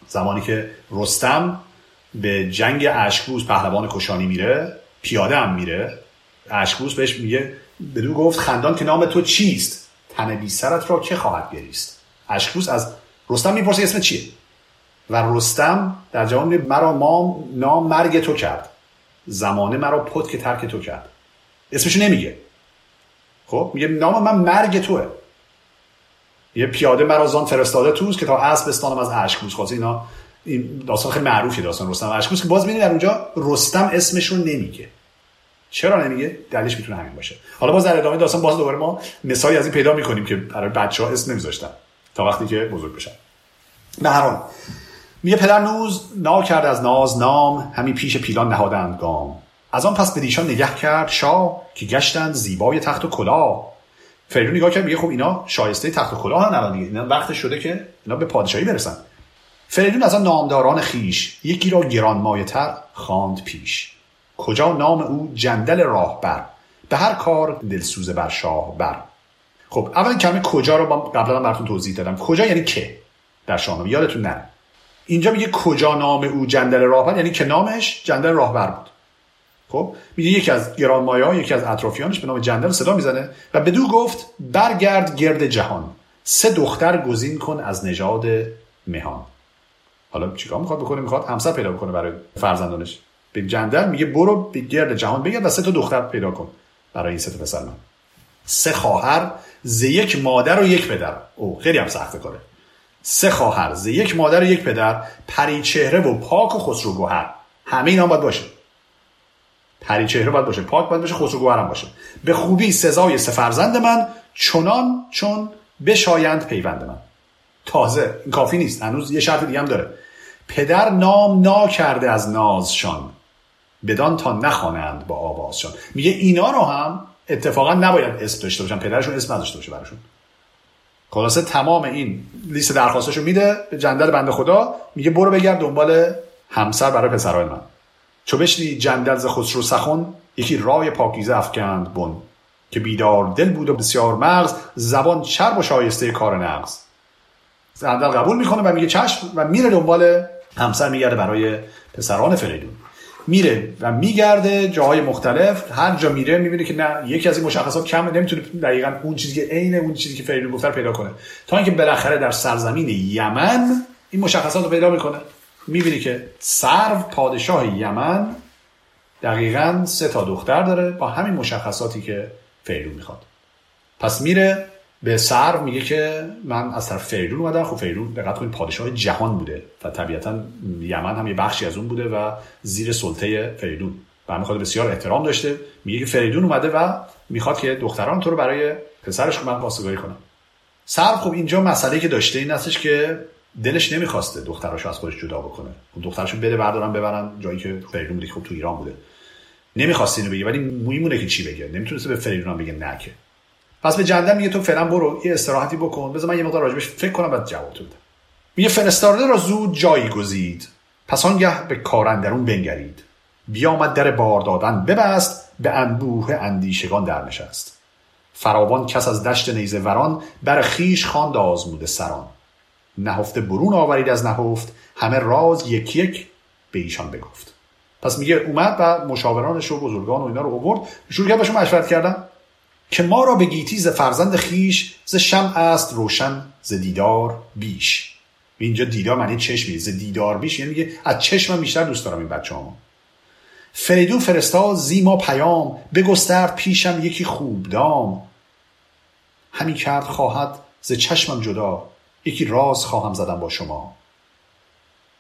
زمانی که رستم به جنگ اشکبوس پهلوان کشانی میره پیاده هم میره. اشکبوس بهش میگه بدون گفت خندان که نام تو چیست؟ تن بی سرت را که خواهد گریست؟ اشکبوس از رستم می‌پرسه اسم چیه؟ و رستم در جواب مرا ما نام مرگ تو کرد. زمانه مرا پت که ترک تو کرد. اسمشو نمیگه. خب میگه نام من مرگ توه. یه پیاده مرا زان فرستاده توست که تا اسب بستانم از اشکبوس خواست اینا این داستان خیلی معروفی داستان رستم. اشکبوس که باز می‌بینید در اونجا رستم اسمش رو نمیگه. چرا نمیگه دلیلش می‌تونه همین باشه. حالا باز در ادامه داستان باز دوباره ما مثالی از این پیدا می‌کنیم که برای بچه ها اسم نمیذاشتن تا وقتی که بزرگ بشن. حال میگه پدر نوز نا کرد از ناز نام همین پیش پیلان نهادند گام. از آن پس به دیشان نگه کرد شاه که گشتند زیبای تخت و کلا فریدون نگاه کرد میگه خب اینا شایسته تخت و کلاه الان دیگه. اینا وقت شده که اینا به پادشاهی برسن. فریدون از نامداران خیش یکی را گرانمایه تر خواند پیش. کجا نام او جندل راهبر به هر کار دلسوز بر شاه بر. خب اول کلمه کجا رو قبلا براتون توضیح دادم. کجا یعنی که؟ در شاهنامه. یادتون نره اینجا میگه کجا نام او جندل راهبر یعنی که نامش جندل راهبر بود. خب میگه یکی از گرانمایه یکی از اطرافیانش به نام جندل صدا می‌زنه و بدو گفت برگرد گرد جهان. سه دختر گزین کن از نژاد مهان. حالا چیکار می‌خواد بکنه؟ می‌خواد همسر پیدا بکنه برای فرزندانش. به جندل میگه برو به گرد جهان بگرد و سه تا دختر پیدا کن برای این سه تا پسر من. سه خواهر ز یک مادر و یک پدر. او خیلی هم سخت کاره. سه خواهر ز یک مادر و یک پدر پری چهره و پاک و خسرو گوهر. همه اینا باید باشه. پری چهره باید باشه پاک باید باشه خسرو گوهر هم باشه. به خوبی سزای سه فرزند من چنان چون بشایند پیوند من. تازه این کافی نیست هنوز یه شرط دیگه هم داره. پدر نام نا کرده از نازشان. بدان تا نخوانند با آوازشان میگه اینا رو هم اتفاقا نباید اسم داشته باشن پدرشون اسم نداشته باشه براشون. خلاصه تمام این لیست درخواستشو میده به جندل بنده خدا میگه برو بگرد دنبال همسر برای پسرای من. چو بشنی جندل ز خسرو سخن یکی رای پاکیزه افکند بن. که بیدار دل بود و بسیار مغز زبان چرب و شایسته کار نغز. جندل قبول می‌کنه و میگه چشم و میره دنبال همسر میگرده برای پسران فریدون. میره و میگرده جاهای مختلف. هر جا میره می‌بینه که نه یکی از این مشخصات کمه نمی‌تونه دقیقا اون چیزی که عین اون چیزی که فریدون گفته پیدا کنه. تا اینکه بالاخره در سرزمین یمن این مشخصات رو پیدا می‌کنه. می‌بینی که سرو پادشاه یمن دقیقا سه تا دختر داره با همین مشخصاتی که فریدون می‌خواد. پس میره به سر میگه که من از طرف فریدون اومدم. خب فریدون دقت کنید پادشاه جهان بوده و طبیعتا یمن هم یه بخشی از اون بوده و زیر سلطه فریدون و می‌خواد بسیار احترام داشته. میگه که فریدون اومده و می‌خواد که دختران تو رو برای پسرش من واسگاری کنم. سر خب اینجا مسئله که داشته این هستش که دلش نمی‌خواسته دختراشو از خودش جدا بکنه. خب دخترشو بده بردارن ببرن جایی که فریدون بوده خب تو ایران بوده. نمی‌خواست اینو بگه ولی میمونه که چی بگه. نمی‌تونسته به فریدون بگه نه که. پس به جندل میگه تو فعلا برو یه استراحتی بکن بذار من یه مقدار راجبش فکر کنم بعد جواب بدم میگه فرستاده را زود جایی گزید پس آنگه به کارندرون بنگرید. بیامد در بار دادن ببست به انبوه اندیشگان در نشست فراوان کس از دشت نیزه وران بر خیش خواند آزموده سران. نهفته برون آورید از نهفت همه راز یک یک به ایشان بگفت. پس میگه اومد و مشاورانش و بزرگان و اینا رو آورد. شروع کرد بهشون مشورت کردن. که ما را به گیتی ز فرزند خیش ز شم است روشن ز دیدار بیش. اینجا دیدار معنی چشمی ز دیدار بیش یعنی میگه از چشم بیشتر دوست دارم این بچه ها فریدون فرستاد زیما پیام بگسترد پیشم یکی خوب دام. همین کرد خواهد ز چشمم جدا یکی راز خواهم زدن با شما.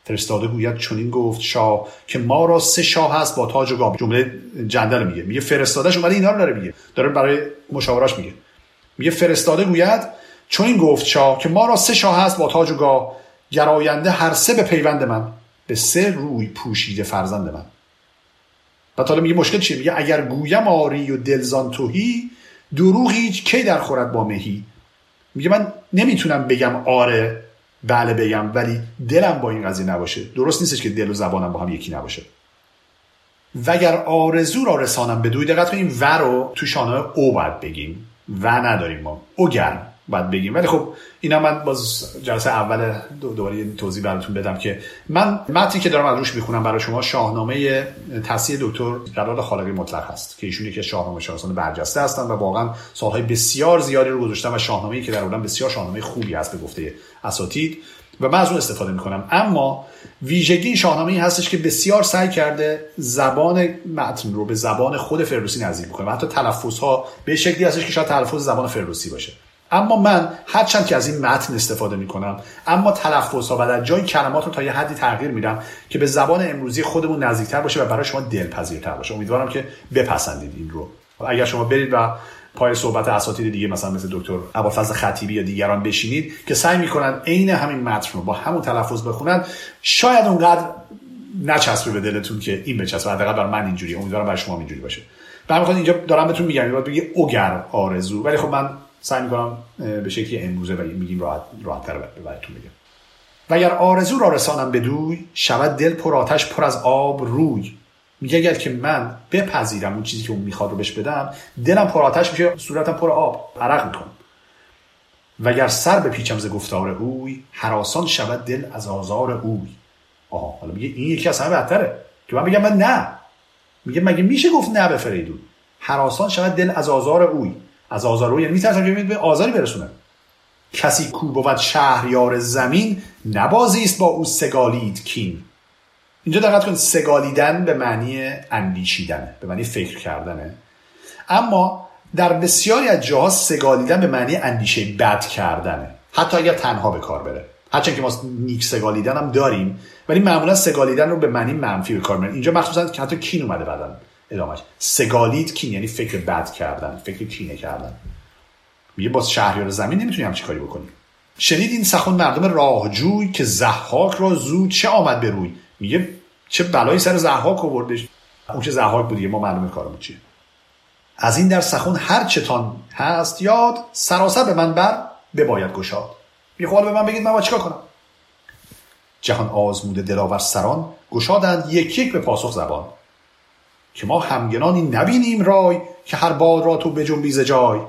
فرستاده گوید چنین گفت شاه که ما را سه شاه هست با تاج و گام جمله جندل میگه. میگه فرستادهش اومده اینا رو داره میگه. داره برای مشاوراش میگه. میگه فرستاده گوید چون این گفت شاه که ما را سه شاه هست با تاج و گاه گراینده هر سه به پیوند من به سه روی پوشیده فرزند من. و حالا میگه مشکل چیه؟ میگه اگر گویم آری و دلزان توهی دروغ هیچ کی در خورد با مهی. میگه من نمی‌تونم بگم آره بله بگم ولی دلم با این قضیه نباشه. درست نیستش که دل و زبانم با هم یکی نباشه. وگر آرزو را رسانم به دوی دقت کنیم و رو تو شانه او باید بگیم و نداریم ما. اوگر باید بگیم. ولی خب اینا من باز جلسه اول دوباره توضیح براتون بدم که من متنی که دارم از روش می‌خونم برای شما شاهنامه تصحیح دکتر جلال خالقی مطلق هست که ایشون که شاهنامه شناسان برجسته هستن و واقعا سالهای بسیار زیادی رو گذاشتن و شاهنامه‌ای که در اون بسیار شاهنامه خوبی هست به گفته اساتید و من از اون استفاده می‌کنم. اما ویژگی شاهنامه این هستش که بسیار سعی کرده زبان متن رو به زبان خود فردوسی نزدیک کنه و حتی تلفظ ها به شکلی هستش که شاید تلفظ زبان فردوسی باشه. اما من هرچند که از این متن استفاده می‌کنم اما تلفظ ها و در جای کلمات رو تا یه حدی تغییر میدم که به زبان امروزی خودمون نزدیکتر باشه و برای شما دلپذیرتر باشه. امیدوارم که بپسندید این رو. اگر شما برید و پای صحبت اساتید دیگه مثلا مثل دکتر ابوالفضل خطیبی یا دیگران بشینید که سعی می‌کنن عین همین متن رو با همون تلفظ بخونن. شاید اونقدر نچسبه به دلتون که این بچسبه حداقل برای من اینجوری امیدوارم برای شما اینجوری باشه. به همین اینجا دارم بهتون میگم. باید بگی اوگر آرزو. ولی خب من سعی می‌کنم به شکلی امروزه و میگیم راحت راحت تر براتون بگم. و اگر آرزو را رسانم به دوی شود دل پر آتش پر از آب روی. میگه اگر که من بپذیرم اون چیزی که اون می‌خواد رو بهش بدم دلم پر آتش میشه صورتم پر آب عرق می‌کنم. و اگر سر به پیچم ز گفتار اوی حراسان شود دل از آزار اوی. آها حالا میگه این یکی از همه بدتره. که من بگم من نه. میگه مگه میشه گفت نه به فریدون؟ حراسان شود دل از آزار اوی. از آزار اوی یعنی میترسم که به آزاری برسونه. کسی کو بود شهریار زمین نبازی است با او سگالید کین. اینجا دقت کنید سگالیدن به معنی اندیشیدنه به معنی فکر کردنه. اما در بسیاری از جاها سگالیدن به معنی اندیشه بد کردنه. حتی اگر تنها به کار بره. هرچند که ما نیک سگالیدن هم داریم ولی معمولا سگالیدن رو به معنی منفی به کار می‌برن اینجا مخصوصا که حتی کین اومده بعدن ادامهش. سگالید کین یعنی فکر بد کردن فکر کینه کردن. میگه با شهریار زمین نمی‌تونی همچی کاری بکنی شنید این سخن مردم راهجوی که زحاک را زود چه آمد به روی؟ میگه چه بلایی سر زحاک آوردش؟ اون چه زحاک بودیه ما معلومه کارمون چیه. از این در سخن هر چتان هست یاد سراسر به من بر بباید گشاد. بی به من بگید من با چیکار کنم؟ جهان آزموده دلاور سران گشادند یک یک به پاسخ زبان. که ما همگنانی نبینیم رای که هر باد را تو بجنبی جای.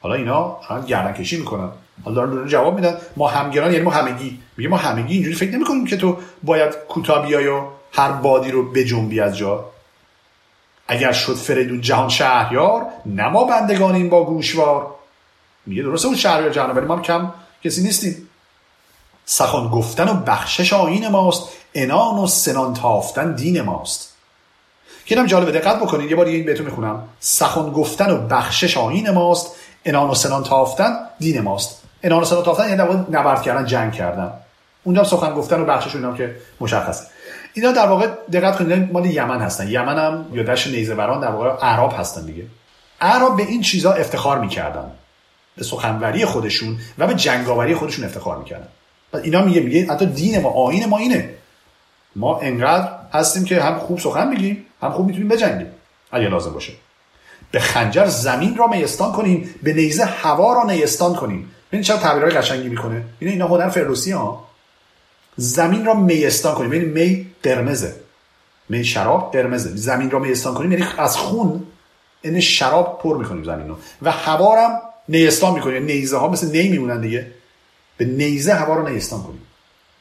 حالا اینا هم گردن کشی می‌کنن. حالا دارن جواب میدن. ما همگران یعنی ما همگی. میگه ما همگی اینجوری فکر نمی‌کنیم که تو باید کوتاه بیای و هر بادی رو بجنبی از جا. اگر شد فریدون جهان شهریار نما بندگانیم با گوشوار. میگه درسته اون شهریار جهان ولی ما کم کسی نیستیم. سخن گفتن و بخشش آین ماست. انان و سنان تافتن دین ماست. که اینم جالبه دقت بکنید یه بار این بهتون می‌خونم. سخن گفتن و بخشش آین ماست. انان و سنان تافتن دین ماست. انان سنان تافتن یعنی نبرد کردن جنگ کردن. اونجا سخن گفتن و بخشش اونم که مشخصه. اینا در واقع دقت کنید مال یمن هستن. یمن هم یا دشت نیزه در واقع عرب هستن دیگه. عرب به این چیزا افتخار می‌کردن. به سخنوری خودشون و به جنگاوری خودشون افتخار می‌کردن. و اینا میگه میگه حتی دین ما آین ما اینه. ما انقدر هستیم که هم خوب سخن میگیم هم خوب می‌تونیم بجنگیم. اگه لازم باشه. به خنجر زمین را میستان کنیم به نیزه هوا را نیستان کنیم. ببین چرا تعبیرهای قشنگی می‌کنه؟ اینا اینا هنر فردوسی ها زمین را میستان کنیم. یعنی می قرمزه. می شراب قرمزه. زمین را میستان کنیم. یعنی از خون این شراب پر می‌کنیم زمین رو. و هوا هم نیستان می‌کنیم. نیزه ها مثل نی میمونن دیگه. به نیزه هوا رو نیستان کنیم.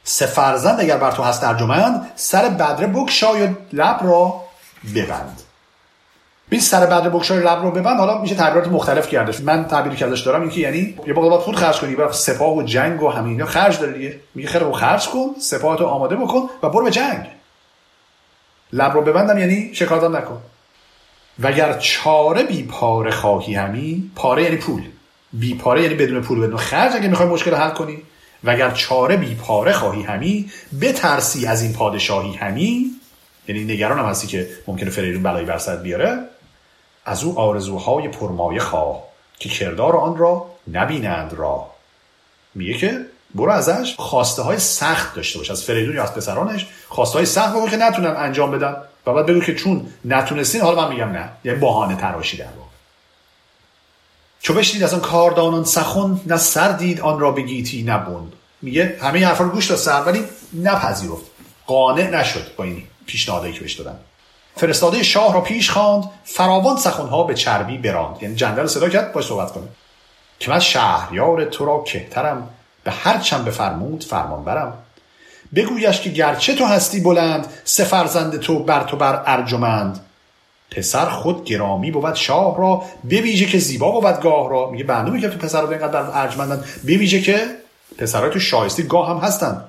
سه فرزند اگر بر تو هست ارجمند سر بدره بکشای و لب را ببند. بین سر بدر بکشای لب رو ببند. حالا میشه تعبیرات مختلف کردش من تعبیری که ازش دارم این که یعنی یه باید پول خرج کنی. برای سپاه و جنگ و همین خرج داره دیگه. میگه خیلی رو خرج کن. سپاهتو آماده بکن و برو به جنگ. لب رو ببندم یعنی شکایتم نکن. وگر چاره بی پاره خواهی همی پاره یعنی پول. بی پاره یعنی بدون پول بدون خرج اگه می‌خوای مشکل حل کنی. وگر چاره بی پاره خواهی همی بترسی از این پادشاهی همی. یعنی نگران هم هستی که ممکنه فریدون بلایی بر بیاره. از او آرزوهای پرمایه خواه که کردار آن را نبینند را. میگه که برو ازش خواسته های سخت داشته باش. از فریدون یا از پسرانش خواسته های سخت بگو که نتونن انجام بدن. و بعد بگو که چون نتونستین حالا من میگم نه. یه بهانه تراشی در واقع. چو بشنید از آن کاردانان سخن نه سر دید آن را بگیتی نبوند میگه همه حرفا رو گوش داد سر ولی نپذیرفت. قانع نشد با این پیشنهادی که بهش دادن. فرستاده شاه را پیش خواند فراوان سخنها به چربی براند. یعنی جندل صدا کرد باش صحبت کنه که من شهریار تو را کهترم به هر چم بفرمود فرمان برم بگویش که گرچه تو هستی بلند سه فرزند تو بر تو بر ارجمند. پسر خود گرامی بود شاه را بویژه که زیبا بود گاه را. میگه معلومه که تو پسر رو اینقدر ارجمندن. بویژه که پسرای تو شایسته گاه هم هستن.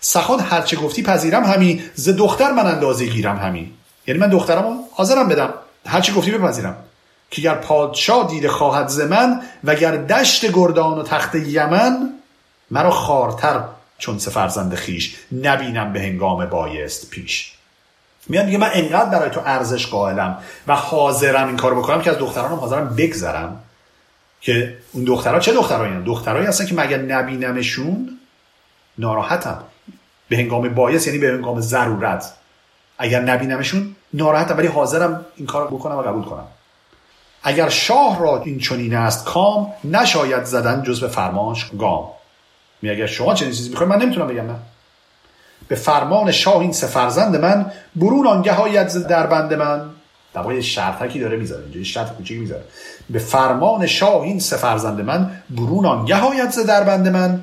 سخن هرچه گفتی پذیرم همی ز دختر من اندازه گیرم همی. یعنی من دخترمو حاضرم بدم. هرچی گفتی بپذیرم. که گر پادشاه دیده خواهد ز من و گر دشت گردان و تخت یمن مرا خارتر چون سه فرزند خیش نبینم به هنگام بایست پیش. میاد میگه من انقدر برای تو ارزش قائلم و حاضرم این کارو بکنم که از دخترانم حاضرم بگذرم. که اون دخترها چه دخترایی هستن دخترایی هستن که مگر نبینمشون؟ ناراحتم. به هنگام بایست یعنی به هنگام ضرورت. اگر نبینمشون ناراحتم ولی حاضرم این کار بکنم و قبول کنم. اگر شاه را این چنین است کام نشاید زدن جز به فرمانش گام. می اگر شما چنین چیزی می‌خواید من نمی‌تونم بگم نه. به فرمان شاه این سه فرزند من برون آنگه هایت در بند من. در شرطکی داره می‌ذاره اینجا شرط کوچیکی می‌ذاره. به فرمان شاه این سه فرزند من برون آنگه هایت در بند من.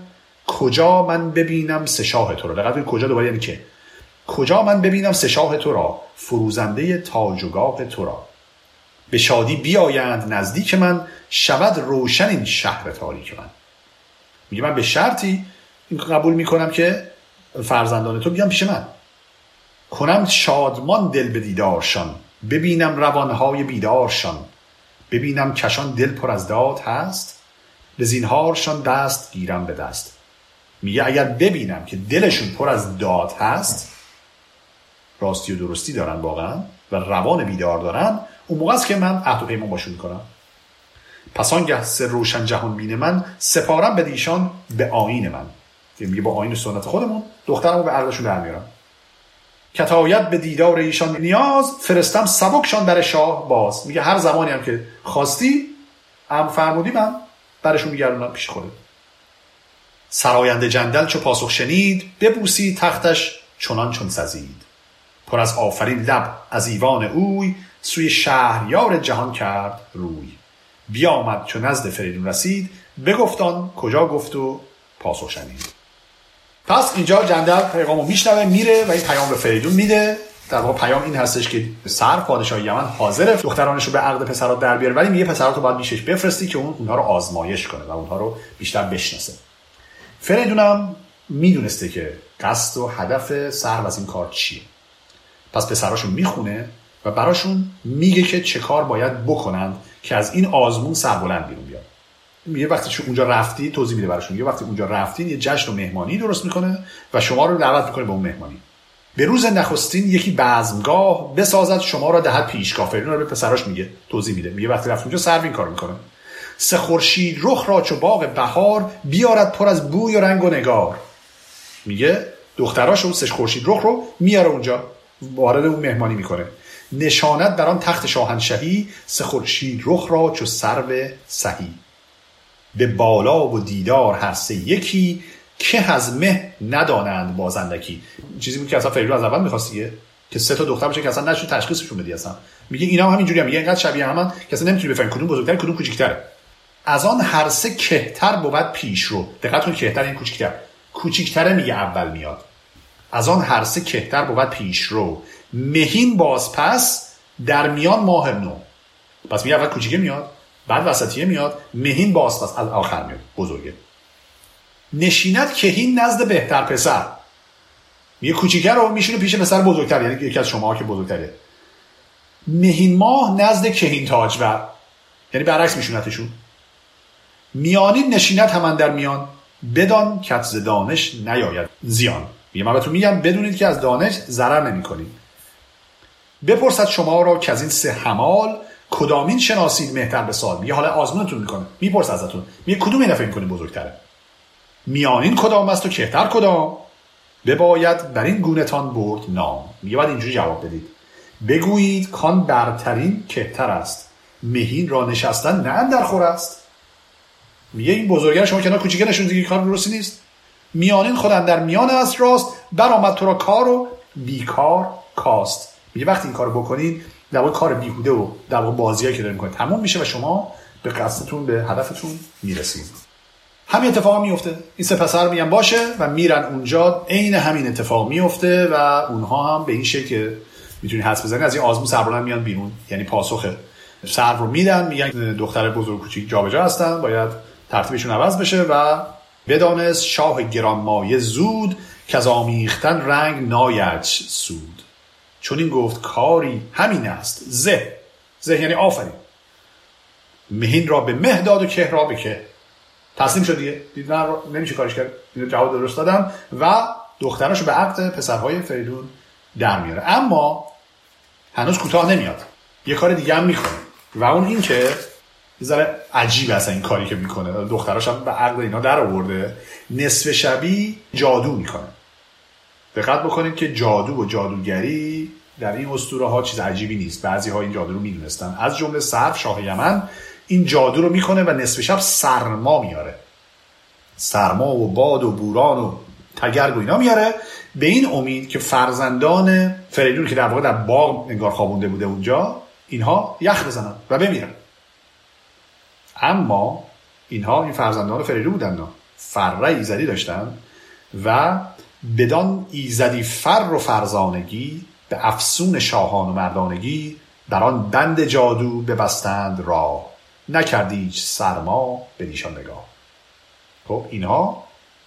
کجا من ببینم سه شاه تو را دقیقا کجا دوباره یعنی که؟ کجا من ببینم سه شاه تو را فروزنده تاج و تو را؟ به شادی بیایند نزدیک من شود روشن این شهر تاریک من. میگه من به شرطی قبول می‌کنم که فرزندان تو بیان پیش من. کنم شادمان دل به دیدارشان ببینم روانهای بیدارشان. ببینم کشان دل پر از داد هست به زینهارشان دست گیرم به دست. میگه اگر ببینم که دلشون پر از داد هست راستی و درستی دارن واقعا و روان بیدار دارن اون موقع است که من عهد و پیمان باشون می‌کنم. پس آنگه سر روشن جهان بین من سپارم به دیشان به آین من. که میگه با آین سنت خودمون دخترمو به عرضشون در میارم. کتایت به دیدار ایشان نیاز فرستم سبکشان بر شاه باز. میگه هر زمانی هم که خواستی ام فرمودی من برشون میگردونم پیش خودت. سراینده جندل چو پاسخ شنید ببوسی تختش چنان چون سزید. پر از آفرین لب از ایوان اوی سوی شهریار جهان کرد روی. بیامد چو نزد فریدون رسید بگفتان کجا گفت و پاسخ شنید. پس اینجا جندل پیغامو میشنوه میره و این پیام به فریدون میده. در واقع پیام این هستش که سر پادشاه یمن حاضره دخترانش رو به عقد پسرات در بیاره ولی میگه پسرات رو باید بیشش بفرستی که اون اونها رو آزمایش کنه و اونها رو بیشتر بشناسه. فریدون هم می‌دونسته که قصد و هدف سر از این کار چیه. پس پسراشون می‌خونه و براشون میگه که چه کار باید بکنند که از این آزمون سربلند بیرون بیاد. یه وقتی اونجا رفتی توضیح میده براشون. یه وقتی اونجا رفتین یه جشن و مهمانی درست می‌کنه و شما رو دعوت می‌کنه به اون مهمانی. به روز نخستین یکی بزمگاه بسازد شما را دهد پیشگاه. فریدون رو به پسراش میگه توضیح میده. میگه وقتی رفت اونجا سر این کار می‌کنه. سه خورشید رخ را چو باغ بهار بیارد پر از بوی و رنگ و نگار. میگه دختراش اون سه خورشید رخ رو میاره اونجا. وارد اون مهمانی می‌کنه. نشانت در آن تخت شاهنشهی سه رخ را چو سرو سهی. به بالا و دیدار هر سه یکی که از مه ندانند بازندکی چیزی بود که اصلا فریدون از اول می‌خواست که سه تا دختر باشه که اصلا نشون تشخیصشون بدی اصلا. میگه اینا هم همینجوری هم میگه اینقدر شبیه هم که اصلا نمی‌تونی بفهمی کدوم بزرگتر کدوم کوچیک‌تره. از آن هر سه کهتر بود پیش رو. دقت کن کهتر این کوچیک‌تر. کوچیک‌تره میگه اول میاد. از آن هر سه کهتر بود پیش رو. مهین باز پس در میان ماه نو. پس میگه اول کوچیکه میاد بعد وسطیه میاد مهین باز پس از آخر میاد بزرگه. نشینت کهین نزد بهتر پسر. میگه کوچیکه رو میشونه پیش پسر بزرگتر یعنی یکی از شما که بزرگتره. مهین ماه نزد کهین تاجور یعنی برعکس میشونتشون. میانین نشینت همان در میان بدان کت دانش نیاید. زیان. میگه من بهتون میگم بدونید که از دانش ضرر نمی‌کنید. بپرسد شما را که از این سه حمال کدامین شناسید مهتر به سال میگه حالا آزمونتون می‌کنه میپرس ازتون. میگه کدوم این فکر بزرگتره؟ میانین کدام است و کهتر کدام؟ بباید بر این گونهتان برد نام. میگه باید اینجوری جواب بدید. بگویید کان برترین کهتر است. مهین را نشستن نه در خور است. میگه این بزرگتر شما کنار کوچیکه نشون دیگه کار درستی نیست. میانین خودن در میان است راست برآمد تو را کار و بیکار کاست. میگه وقتی این کارو بکنید در واقع کار بیهوده و در واقع بازیایی که دارین می‌کنید تموم میشه و شما به قصدتون به هدفتون می‌رسید. همین اتفاق میفته این سه پسر میگن باشه و میرن اونجا. عین همین اتفاق میفته و اونها هم به این شکل می‌تونی حس بزنی از این آزمون سربلند میان بیرون. یعنی پاسخ سر رو میدن میگن دختر بزرگ کوچیک جابجا هستن باید ترتیبشون عوض بشه و بدانست شاه گرانمایه زود که از آمیختن رنگ ناید سود. چون این گفت کاری همین است زه زه یعنی آفرین. مهین را به مه داد و که را به که. تسلیم شد دیگه دید نمیشه کارش کرد. جواب درست دادم و دختراشو به عقد پسرهای فریدون در میاره. اما هنوز کوتاه نمیاد. یه کار دیگه هم می‌کنه و اون این که یه ذره عجیب اصلا این کاری که می‌کنه. دختراش هم به عقد اینا در آورده. نصف شبی جادو می‌کنه. دقت بکنید که جادو و جادوگری در این اسطوره ها چیز عجیبی نیست. بعضی ها این جادو رو می‌دونستن. از جمله صرف شاه یمن این جادو رو می‌کنه و نصف شب سرما میاره. سرما و باد و بوران و تگرگ و اینا میاره. به این امید که فرزندان فریدون که در واقع در باغ انگار خوابونده بوده اونجا اینها یخ بزنن و بمیرن. اما اینها این فرزندان فریدون بودن فره ایزدی داشتن و بدان ایزدی فر و فرزانگی به افسون شاهان و مردانگی در آن بند جادو ببستند را نکردی سرما به نیشان نگاه خب اینها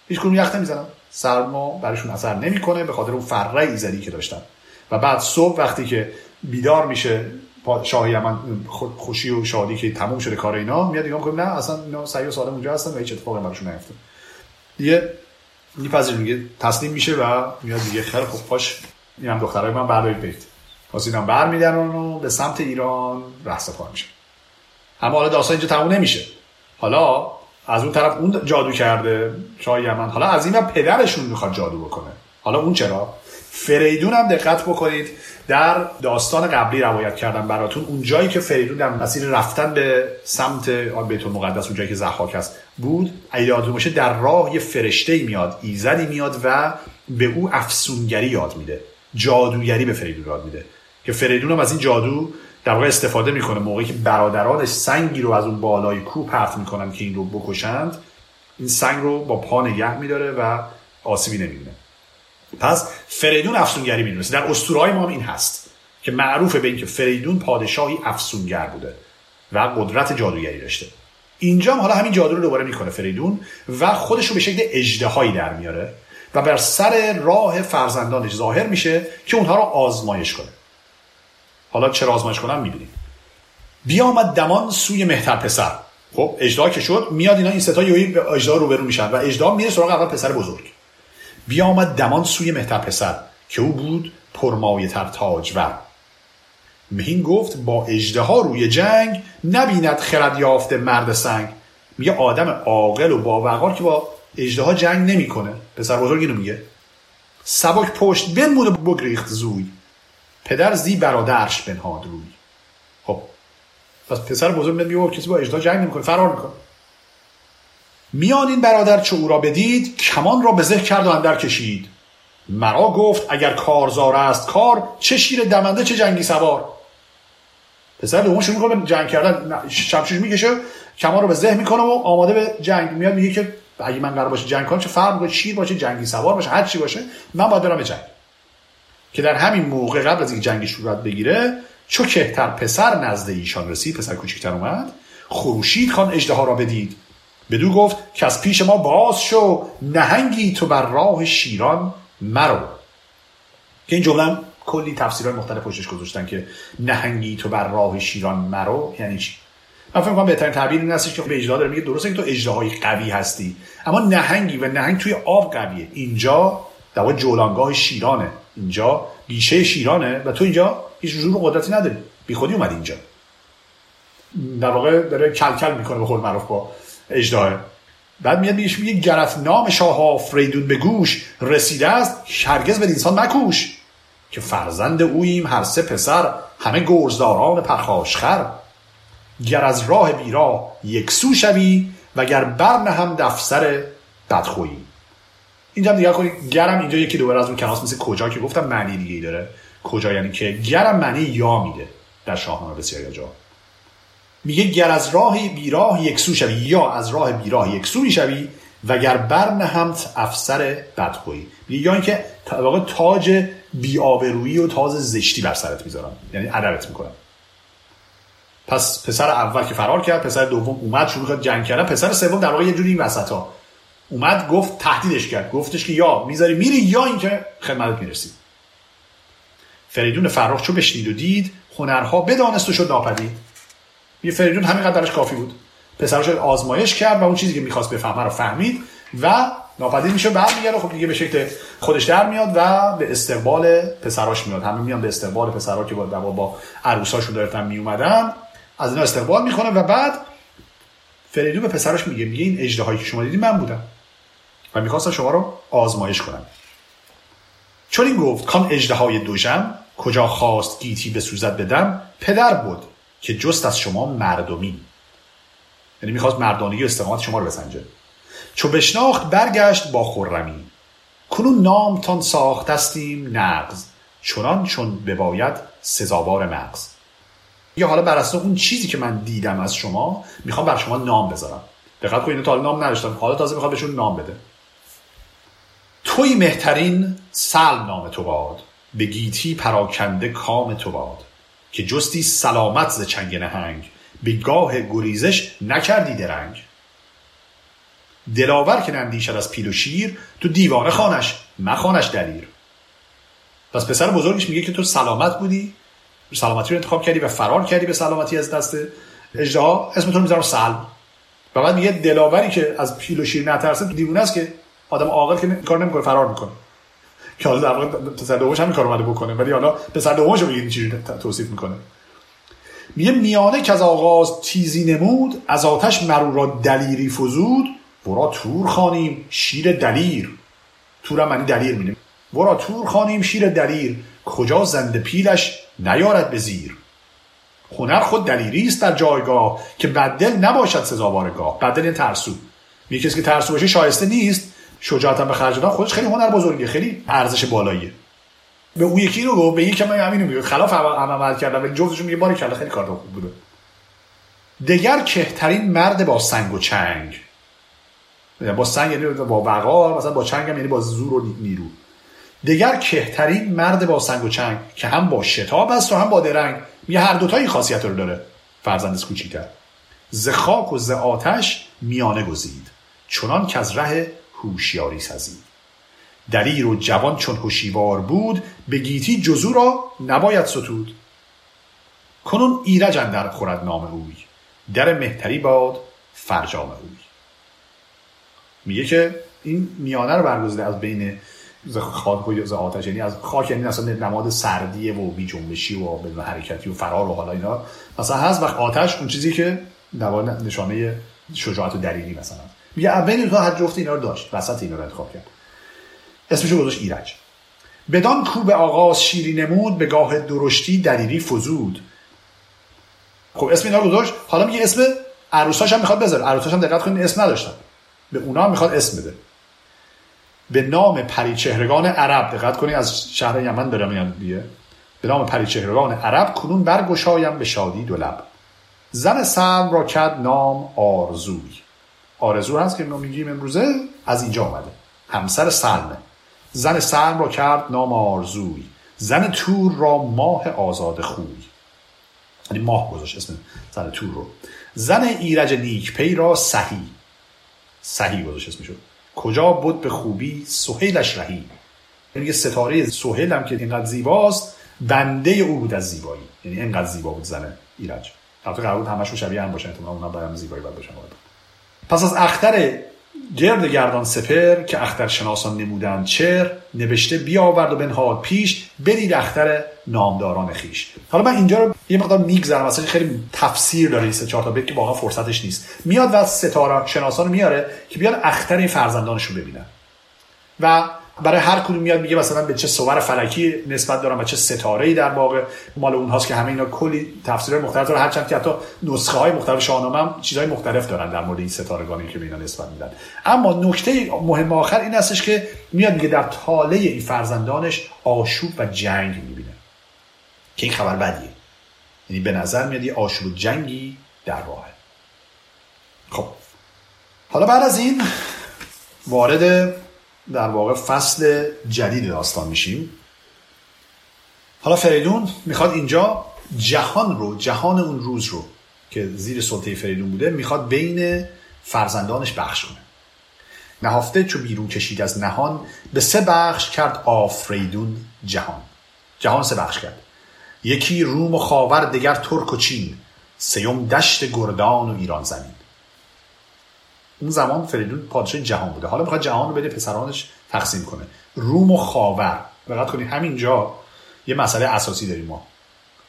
هیچ کنون یخ نمی‌زنن. سرما برشون اثر نمی‌کنه به خاطر اون فره ایزدی که داشتن. و بعد صبح وقتی که بیدار میشه شاه یمن خوشی و شادی که تموم شده کار اینا میاد دیگه میگه نه اصلا اینا سعی و سالم اونجا هستن و هیچ اتفاقی براشون نیفتاد دیگه میپذیر میگه تسلیم میشه و میاد دیگه خیلی خوب پاش اینم دخترای من بردارید برید. واسه اینا برمیدن و به سمت ایران رهسپار میشه اما حالا داستان اینجا تموم نمیشه. حالا از اون طرف اون جادو کرده شاه یمن حالا از این پدرشون می‌خواد جادو بکنه. حالا اون چرا؟ فریدون هم دقت بکنید. در داستان قبلی روایت کردم براتون. اون جایی که فریدون در مسیر رفتن به سمت بیت المقدس اون جایی که زحاک هست بود یادتون باشه در راه یه فرشته میاد ایزدی میاد و به او افسونگری یاد میده. جادوگری به فریدون یاد میده. که فریدون هم از این جادو در واقع استفاده می‌کنه. موقعی که برادرانش سنگی رو از اون بالای کوه پرت می‌کنن که این رو بکشند این سنگ رو با پا نگه میداره و آسیبی نمی‌بینه. پس فریدون افسونگری می‌دونست در اسطورهای ما این هست که معروفه به اینکه فریدون پادشاهی افسونگر بوده و قدرت جادوگری داشته. اینجا هم حالا همین جادو رو دوباره می‌کنه فریدون و خودش رو به شکل اجدهایی در میاره و بر سر راه فرزندانش ظاهر میشه که اونها رو آزمایش کنه. حالا چرا آزمایش کنم می‌بینیم. بیامد دمان سوی مهتر پسر. خب اجدا که شد میاد اینا این ستا یوی به اجدا روبرو میشن و اجدا میره سراغ اول پسر بزرگ. بیامد دمان سوی مهتر پسر که او بود پرمایه تر تاجور. مهین گفت با ها روی جنگ نبیند خرد یافته مرد سنگ. میگه آدم عاقل و باوقار که با ها جنگ نمی‌کنه. پسر بزرگ اینو میگه. سبک پشت بنمود بگریخت زوی. پدر زی برادرش بنهاد روی. خب پس پسر بزرگ میگه کسی با اجده جنگ نمی‌کنه فرار می‌کنه. میان این برادر چه او را بدید کمان را به زه کرد و اندر کشید. مرا گفت اگر کارزار است کار چه شیر دمنده چه جنگی سوار. پسر دوم شروع می‌کنه جنگ کردن شمشیر می‌کشه کمان رو به زه می‌کنه و آماده به جنگ میاد میگه که اگه من قرار باشه جنگ کنم چه فرق می‌کنه شیر باشه جنگی سوار باشه هر چی باشه من باید برم به جنگ. که در همین موقع قبل از اینکه جنگی صورت بگیره چو کهتر پسر نزد ایشان رسید پسر کوچکتر اومد خروشید خان اجده را بدید. بدو گفت که از پیش ما باز شو نهنگی تو بر راه شیران مرو. که این جمله کلی تفسیرهای مختلف پشتش گذاشتن که نهنگی تو بر راه شیران مرو یعنی چی؟ من فکر کنم بهترین تعبیر این هستش که به اجدا داره میگه درسته که تو اجدهای قوی هستی اما نهنگی و نهنگ توی آب قویه. اینجا در جولانگاه شیرانه. اینجا بیشه شیرانه و تو اینجا هیچ جور قدرتی نداری. بی خودی اومد اینجا. در واقع داره کل کل می‌کنه به خود معروف با اجداه بعد میاد میگه میگه گرت نام شاه آفریدون به گوش رسیده است هرگز به انسان مکوش. که فرزند اویم هر سه پسر همه گرزداران پرخاشخر. گر از راه بیرا یک سو شوی و گر برن هم دفتر بدخویی. اینجا دیگه کنید گرم اینجا یکی دوباره از اون کناس مثل کجا که گفتم معنی دیگه داره. کجا یعنی که گرم معنی یا میده در شاهنامه بسیار جا. میگه گر از راه بیراه یکسو شوی یا از راه بیراه یکسو می‌شوی و گر برن همت افسر بدخویی. میگه یا اینکه واقع تاج بیآبرویی و تاج زشتی بر سرت می‌ذارم. یعنی ادبت می‌کنم. پس پسر اول که فرار کرد پسر دوم اومد شروع کرد جنگ کردن. پسر سوم در واقع یه جوری وسطا. اومد گفت تهدیدش کرد. گفتش که یا می‌ذاری میری یا اینکه خدمت می‌رسی. فریدون فرخ چو بشنید و دید هنرها بدانست و شد ناپدید. یه فریدون همین قدرش کافی بود. پسرش آزمایش کرد و اون چیزی که می‌خواست بفهمه رو فهمید و ناپدید میشه برمیگرده خب دیگه به شکل خودش در میاد و به استقبال پسراش میاد. همه میان به استقبال پسرا که با با عروساشون دارتن میومدن از اینا استقبال می‌کنه و بعد فریدون به پسرش میگه میگه این اجده که شما دیدی من بودم و می‌خواستم شما رو آزمایش کنم چون این گفت کان اجده های دوژم کجا خواست گیتی به سوزد بدم پدر بود که جست از شما مردمی. یعنی می‌خواست مردانگی و استقامت شما رو بسنجه. چو بشناخت برگشت با خرمی. کنون نامتان ساختستیم نقض چنان چون بباید سزاوار مغز. یا حالا بر اساس اون چیزی که من دیدم از شما می‌خوام بر شما نام بذارم. دقت کنید تا حالا نام نداشتم. حالا تازه می‌خوام بهشون نام بده. توی مهترین سل نام تو باد به گیتی پراکنده کام تو باد. که جستی سلامت ز چنگ نهنگ به گاه گریزش نکردی درنگ. دلاور که نندیشد از پیل و شیر تو دیوانه خانش مخانش دلیر. پس پسر بزرگش میگه که تو سلامت بودی سلامتی رو انتخاب کردی و فرار کردی به سلامتی از دست اجدها اسم تو می‌ذارم سلم و بعد میگه دلاوری که از پیل و شیر نترسه تو دیوونه است که آدم عاقل که کار نمی‌کنه فرار می‌کنه. که حالا در واقع پسر دومش همین کار اومده بکنه ولی حالا پسر دومش رو این توصیف می‌کنه. میگه میانه که از آغاز تیزی نمود از آتش مرو را دلیری فزود ورا تور خانیم شیر دلیر. تور معنی دلیر میده ورا تور خانیم شیر دلیر. کجا زنده پیلش نیارد به زیر. هنر خود دلیری است در جایگاه که بدل نباشد سزاوارگاه. بدل این ترسو. میگه کسی که ترسو باشه شایسته نیست. شجاعت به خرج دادن خودش خیلی هنر بزرگه خیلی ارزش بالاییه. به اون یکی رو به یکی من همینو میگه. خلاف عمل کردم ولی جفتشون میگه باری کلا خیلی کار خوب بوده. دگر کهترین مرد با سنگ و چنگ. یعنی با سنگ یعنی با وقار مثلا با چنگ هم یعنی با زور و نیرو. دگر کهترین مرد با سنگ و چنگ که هم با شتاب است و هم با درنگ. میگه هر دوتا این خاصیت رو داره فرزند کوچیکتر. ز خاک و ز آتش میانه گزید. چنان که از ره هوشیاری سزید دلیر و جوان چون هوشیوار بود به گیتی جزو را نباید ستود. کنون ایرج اندر خورد نام اوی در مهتری باد فرجام اوی میگه که این میانه رو برگزیده از بین ز خاک و ز آتش یعنی از خاک یعنی اصلا نماد سردیه و بی جنبشی و به حرکتی و فرار و حالا اینا. مثلا هست و آتش اون چیزی که نشانه شجاعت و دلیلی مثلا. میگه اولین تو هر جفت اینا رو داشت وسط اینا رو انتخاب کرد. اسمشو گذاشت ایرج. بدان کوب آغاز شیری نمود به گاه درشتی دلیری فزود. خب اسم اینا رو گذاشت. حالا میگه اسم عروساش هم می‌خواد بذاره. عروساش هم دقت کنید اسم نداشتن. به اونا هم می‌خواد اسم بده. به نام پریچهرگان عرب. دقت کنید از شهر یمن داره میاد دیگه. به نام پریچهرگان عرب کنون برگشایم به شادی دو زن سلم را کد نام آرزوی. آرزو هست که ما میگیم امروزه از اینجا آمده همسر سلمه. زن سلم را کرد نام آرزوی. زن تور را ماه آزاد خوی. یعنی ماه گذاشت اسم زن تور رو. زن ایرج نیکپی را سهی. سهی گذاشت اسمشو. کجا بود به خوبی سهیلش رهی. یعنی ستاره سهیل هم که اینقدر زیباست بنده او بود از زیبایی. یعنی اینقدر زیبا بود زن ایرج. البته قرار بود همشون شبیه هم باشن اونا برام زیبایی باید باشن. پس از اختر گرد گردان سپر که اختر شناسان نمودن چر نوشته بیاورد و بنهاد پیش بدید اختر نامداران خیش. حالا من اینجا رو یه مقدار میگذرم اصلا خیلی تفسیر داره این سه چهار تا بیت که واقعا فرصتش نیست. میاد و ستاره شناسان میاره که بیان اختر فرزندانش رو ببینن. و برای هر کدوم میاد میگه مثلا به چه صور فلکی نسبت دارن و چه ستاره ای در واقع مال اونهاست که همه اینا کلی تفسیر مختلف داره هرچند که حتی نسخه های مختلف شاهنامه هم چیزهای مختلف دارن در مورد این ستارگانی که به اینا نسبت میدن. اما نکته مهم آخر این هستش که میاد میگه در تاله این فرزندانش آشوب و جنگ می‌بینه. که این خبر بدیه. یعنی به نظر میاد یه آشوب و جنگی در واقع خب. حالا بعد از این وارد در واقع فصل جدید داستان میشیم. حالا فریدون می‌خواد اینجا جهان رو جهان اون روز رو که زیر سلطه فریدون بوده می‌خواد بین فرزندانش بخش کنه. نهافته چو بیرون کشید از نهان به سه بخش کرد آفریدون جهان. جهان سه بخش کرد. یکی روم و خاور دگر ترک و چین. سیوم دشت گردان و ایران زمین. اون زمان فریدون پادشاه جهان بوده. حالا می‌خواد جهان رو بده پسرانش تقسیم کنه. روم و خاور. دقت کنید همینجا یه مسئله اساسی داریم ما.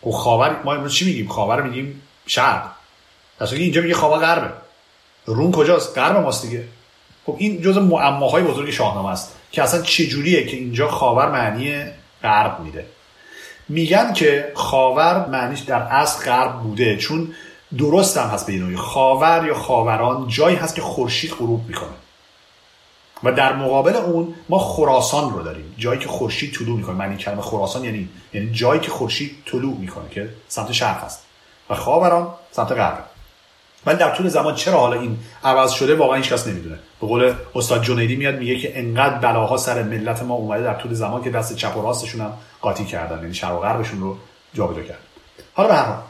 و خب خاور ما امروز چی میگیم؟ خاور میگیم شرق. در اینجا میگه خاور غربه. روم کجاست؟ غرب ماست دیگه. خب این جزء معماهای بزرگ شاهنامه است که اصلا جوریه که اینجا خاور معنی غرب میده. میگن که خاور معنیش در اصل غرب بوده چون درست هم هست به خاور یا خاوران جایی هست که خورشید غروب می‌کنه. و در مقابل اون ما خراسان رو داریم. جایی که خورشید طلوع می‌کنه. معنی کلمه خراسان یعنی یعنی جایی که خورشید طلوع می‌کنه که سمت شرق هست. و خاوران سمت غرب. ولی در طول زمان چرا حالا این عوض شده؟ واقعا هیچ کس نمی‌دونه. به قول استاد جنیدی میاد میگه که انقدر بلاها سر ملت ما اومده در طول زمان که دست چپ و راستشون هم قاطی کردن. یعنی شرق و غربشون رو جابجا کردن. حالا به هر حال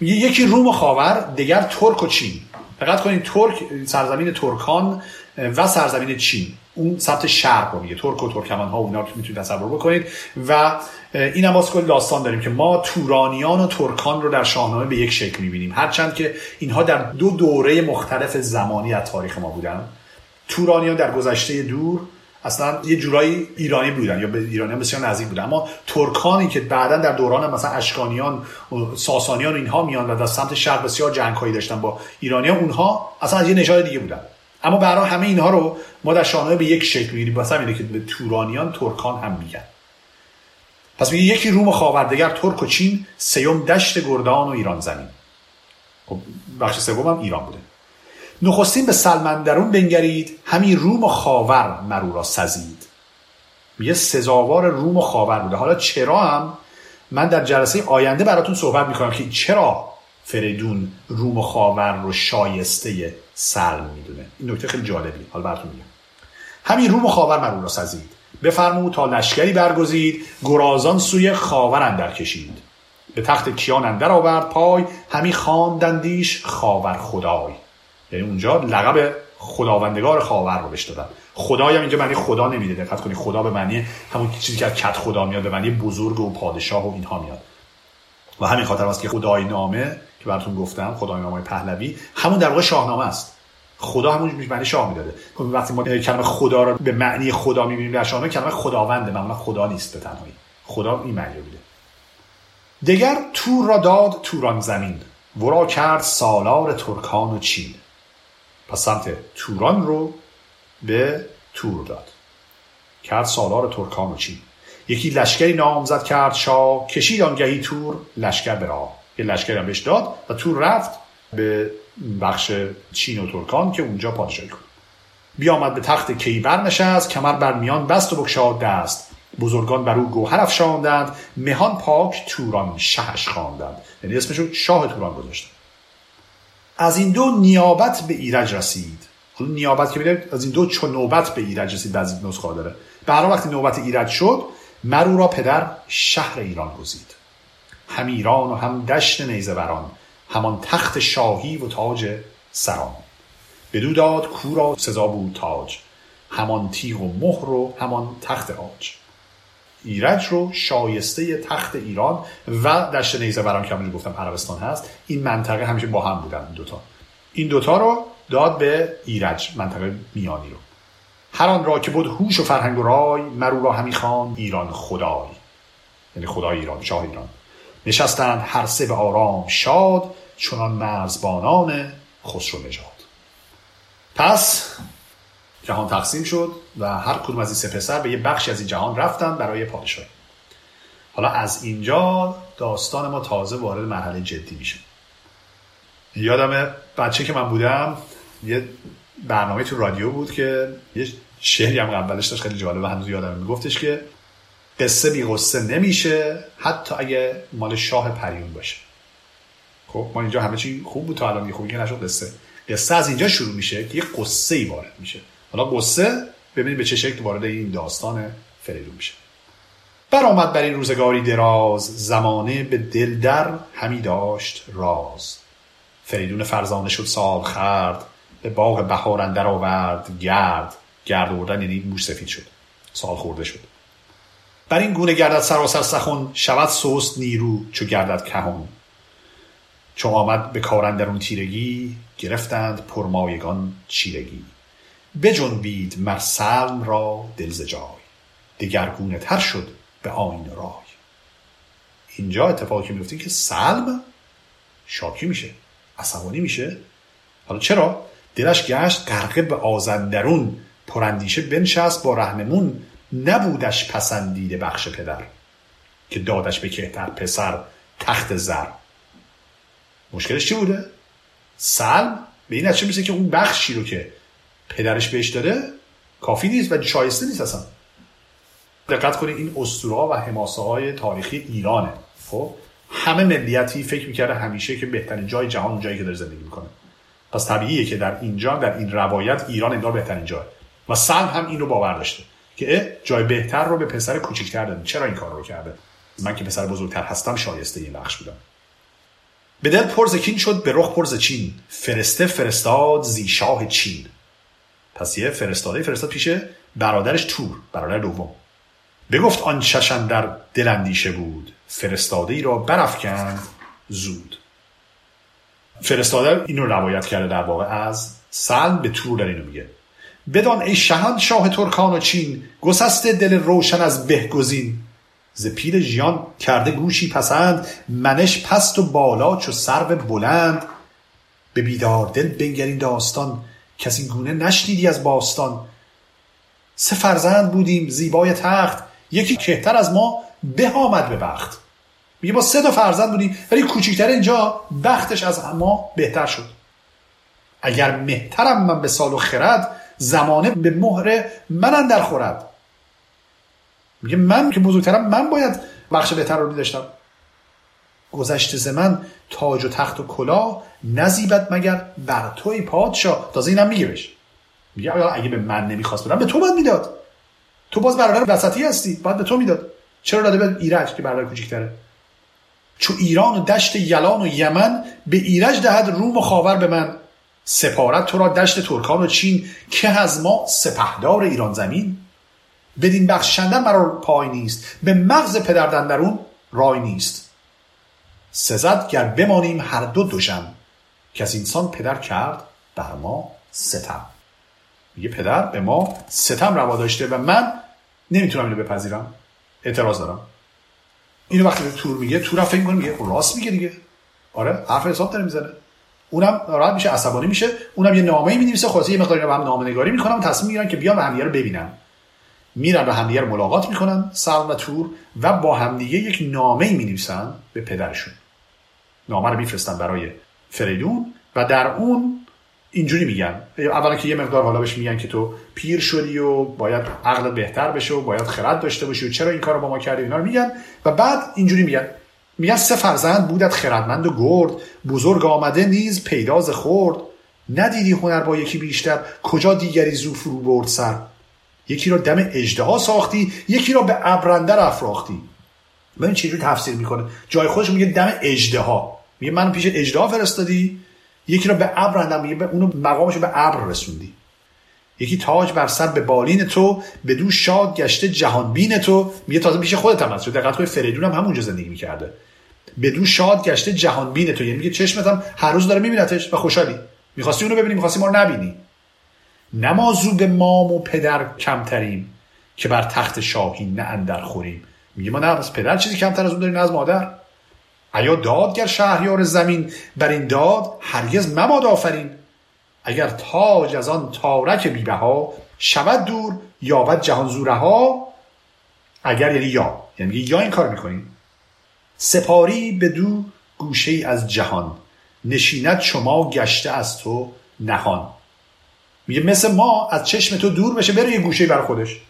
یکی روم و خاور دیگر ترک و چین. دقت کنید ترک سرزمین ترکان و سرزمین چین. اون سمت شرق رو میگه. ترک و ترکمن ها و اینا می‌تونید تصور بکنید. و این هم کل داستان داریم که ما تورانیان و ترکان رو در شاهنامه به یک شکل می‌بینیم. هرچند که اینها در دو دوره مختلف زمانی از تاریخ ما بودن. تورانیان در گذشته دور اصلا یه جورایی ایرانی بودن یا به ایرانیان بسیار نزدیک بودن. اما ترکانی که بعدا در دوران مثلا اشکانیان و ساسانیان اینها میان و در سمت شرق بسیار جنگهایی داشتن با ایرانیان اونها اصلا از یه نژاد دیگه بودن. اما برای همه اینها رو ما در شاهنامه به یک شکل می‌بینیم واسه اینه که به تورانیان ترکان هم میگن. پس میگه یکی روم خاوردگر ترک و چین سیوم دشت گردان و ایران زمین. خب بخش سوم هم ایران بوده. نخستین به سلمندرون بنگرید همین روم و خاور مرو را سزید. میگه سزاوار روم و خاور بوده. حالا چرا هم؟ من در جلسه آینده براتون صحبت می‌کنم که چرا فریدون روم و خاور رو شایسته سلم می‌دونه. این نکته خیلی جالبی حالا براتون میگم. همین روم و خاور مرو را سزید. بفرمود تا لشکری برگزید گرازان سوی خاور اندر کشید. به تخت کیان اندر آورد پای همی خواندندیش خاور خدای. یعنی اونجا لقب خداوندگار خاور رو بهش دادن. خدای هم اینجا معنی خدا نمیده. دقت کنید خدا به معنی همون چیزی که از کت خدا میاد به معنی بزرگ و پادشاه و اینها میاد. و همین خاطر است که خدای نامه که براتون گفتم خدای نامه پهلوی همون در واقع شاهنامه است. خدا همون معنی شاه می‌داده. خب وقتی ما کلمه خدا رو به معنی خدا می‌بینیم در شاهنامه کلمه خداونده. معمولا خدا نیست به تنهایی. خدا این معنی رو میده. دگر تور را داد توران زمین. ورا کرد سالار ترکان و چین. پس سمت توران رو به تور داد. کرد سالار ترکان و چین. یکی لشکری نامزد کرد شاه کشید آنگهی تور لشکر به راه. یه لشکری هم بهش داد و تور رفت به بخش چین و ترکان که اونجا پادشاهی کن بیامد به تخت کیبر نشست کمر بر میان بست و بکشاد دست. بزرگان بر او گوهر افشاندند مهان پاک توران شهش خواندند. یعنی اسمشو شاه توران گذاشتن. از این دو نیابت به ایرج رسید. حالا نیابت که میده از این دو چون نوبت به ایرج رسید بعضی نسخه داره. برای وقتی نوبت ایرج شد مرو را پدر شهر ایران گزید. هم ایران و هم دشت نیزه بران همان تخت شاهی و تاج سران. بدو داد کورا سزا بود تاج همان تیغ و مهر و همان تخت آج. ایرج رو شایسته تخت ایران و دشت نیزه بران که همونجور گفتم عربستان هست این منطقه همیشه با هم بودن این دوتا. این دوتا رو داد به ایرج منطقه میانی رو. هر آن را که بود هوش و فرهنگ و رای مرو را همی خان ایران خدای. یعنی خدای ایران شاه ایران. نشستند هر سه به آرام شاد چنان مرزبانان خسرو نژاد. پس جهان تقسیم شد و هر کدوم از این سه پسر به یه بخشی از این جهان رفتن برای پادشاهی حالا از اینجا داستان ما تازه وارد مرحله جدی میشه. یادم بچه که من بودم یه برنامه تو رادیو بود که یه شعری هم اولش داشت خیلی جالبه هنوز یادم میگفتش که قصه بی قصه نمیشه حتی اگه مال شاه پریون باشه. خب ما اینجا همه چی خوب بود تا الان خوبی که نشد قصه. قصه از اینجا شروع میشه که یه قصه ای وارد میشه. حالا قصه ببینید به چه شکل وارد این داستان فریدون میشه. برآمد بر این روزگاری دراز زمانه به دل در همی داشت راز. فریدون فرزانه شد سال خرد به باغ بهار اندر آورد گرد. گرد آوردن یعنی موش سفید شد. سال خورده شد. بر این گونه گردد سراسر سخن شود سوست نیرو چو گردد کهون چو آمد به کارندرون تیرگی گرفتند پرمایگان چیرگی. بجنبید مر سلم را دل ز جای دگرگونه تر شد به آین رای. اینجا اتفاقی میفته که سلم شاکی میشه عصبانی میشه. حالا چرا؟ دلش گشت غرقه به آزندرون پراندیشه بنشست با رهنمون نبودش پسندیده بخش پدر که دادش به کهتر پسر تخت زر. مشکلش چی بوده؟ سلم؟ به این نتیجه میسه که اون بخشی رو که پدرش بهش داده کافی نیست و شایسته نیست اصلا. دقت کنید این اسطوره و حماسه های تاریخی ایرانه. خب؟ همه ملیتی فکر می‌کرده همیشه که بهترین جای جهان جایی که داره زندگی می‌کنه. پس طبیعیه که در اینجا در این روایت ایران انگار بهترین جای و سلم هم این رو باور داشته که جای بهتر رو به پسر کوچیکتر داده چرا این کار رو کرده؟ من که پسر بزرگتر هستم شایسته این بخش بودم. به دل پرزکین شد به رخ پرز چین. فرسته فرستاد زی شاه چین. پس یه فرستاده فرستاد پیش برادرش تور برادر دوم. بگفت آن چشن در دل اندیشه بود. فرستاده ای را برافکند زود. فرستاده اینو روایت کرده در واقع از سلم به تور در اینو میگه. بدان ای شهان شاه ترکان و چین گسسته دل روشن از بهگزین ز پیر ژیان کرده گوشی پسند منش پست و بالا چو سرو بلند. به بیدار دل بنگر این داستان کسی گونه نشنیدی از باستان. سه فرزند بودیم زیبای تخت. یکی کهتر از ما به آمد به بخت. میگه با سه تا فرزند بودیم ولی کوچیکتر اینجا بختش از ما بهتر شد. اگر مهترم من به سال و خرد زمانه به مهر من در خورد. میگه من که بزرگترم من باید بخش بهتر رو میداشتم گذشته ز من تاج و تخت و کلاه نزیبت مگر بر توی پادشاه. تازه اینم میگه بش میگه اگه به من نمی‌خواست بدم به تو باید می‌داد. تو باز برادر وسطی هستی باید به تو می‌داد. چرا داده به ایرج که برادر کوچیکتره؟ چو ایران و دشت یلان و یمن به ایرج دهد روم و خاور به من. سپارت تو را دشت ترکان و چین که از ما سپهدار ایران زمین. بدین بخشندن مرا پای نیست. به مغز پدر دندرون رای نیست. سزد گر بمانیم هر دو دوژم که از اینسان پدر کرد بر ما ستم. میگه پدر به ما ستم روا داشته و من نمی‌تونم اینو بپذیرم. اعتراض دارم. اینو وقتی به تور میگه تور فکر می‌کنه میگه راست میگه دیگه. آره حرف حساب داره می‌زنه. اونم راحت میشه عصبانی میشه. اونم یه نامه ای می‌نویسه خلاص یه مقداری با هم نامه نگاری می‌کنن و تصمیم می‌گیرن که بیان و همدیگه رو ببینن. میرن و همدیگه رو ملاقات می‌کنن سلم و تور و با همدیگه یک نامه ای می‌نویسن به پدرشون. نامه رو میفرستن برای فریدون و در اون اینجوری میگن. اولا که یه مقدار حالا بهش میگن که تو پیر شدی و باید عقلت بهتر بشه و باید خرد داشته باشی و چرا این کارو با ما کردی اینا رو میگن. و بعد اینجوری میگن. میگن سه فرزند بودت خردمند و گرد بزرگ آمده نیز پیداز خورد ندیدی هنر با یکی بیشتر کجا دیگری زو فرو برد سر؟ یکی را دم اجدها ساختی یکی را به ابرندر افراختی. ببین چجوری تفسیر می‌کنه؟ جای خودش میگه دم اجدها میگه من پیش اجدها فرستادی یکی را به ابر اندم میگه اونو مقامش به ابر رسوندی. یکی تاج بر سر به بالین تو به دو شاد گشته جهان بین تو. میگه تازه پیش خودت هم هست. دقت کنید فریدون هم همونجا زندگی می‌کرده. به دو شاد گشته جهان بین تو. یعنی میگه چشمت هم هر روز داره میبینتش و خوشحالی. می‌خواستی اونو ببینی می‌خواستی ما رو نبینی. نمازو به مام و پدر کمتریم که بر تخت شاهی نه اندر خوریم. میگه ما نه از پدر چیزی کمتر از اون داریم نه از مادر. ایا دادگر شهریار زمین بر این داد هرگز مباد آفرین. اگر تاج از آن تارک بیبه ها شود دور یابد جهان زوره ها اگر یعنی یا یعنی یا این کار می‌کنیم. سپاری به دو گوشه از جهان نشینت شما گشته از تو نهان. میگه مثل ما از چشم تو دور بشه بره یه گوشه بر خودش.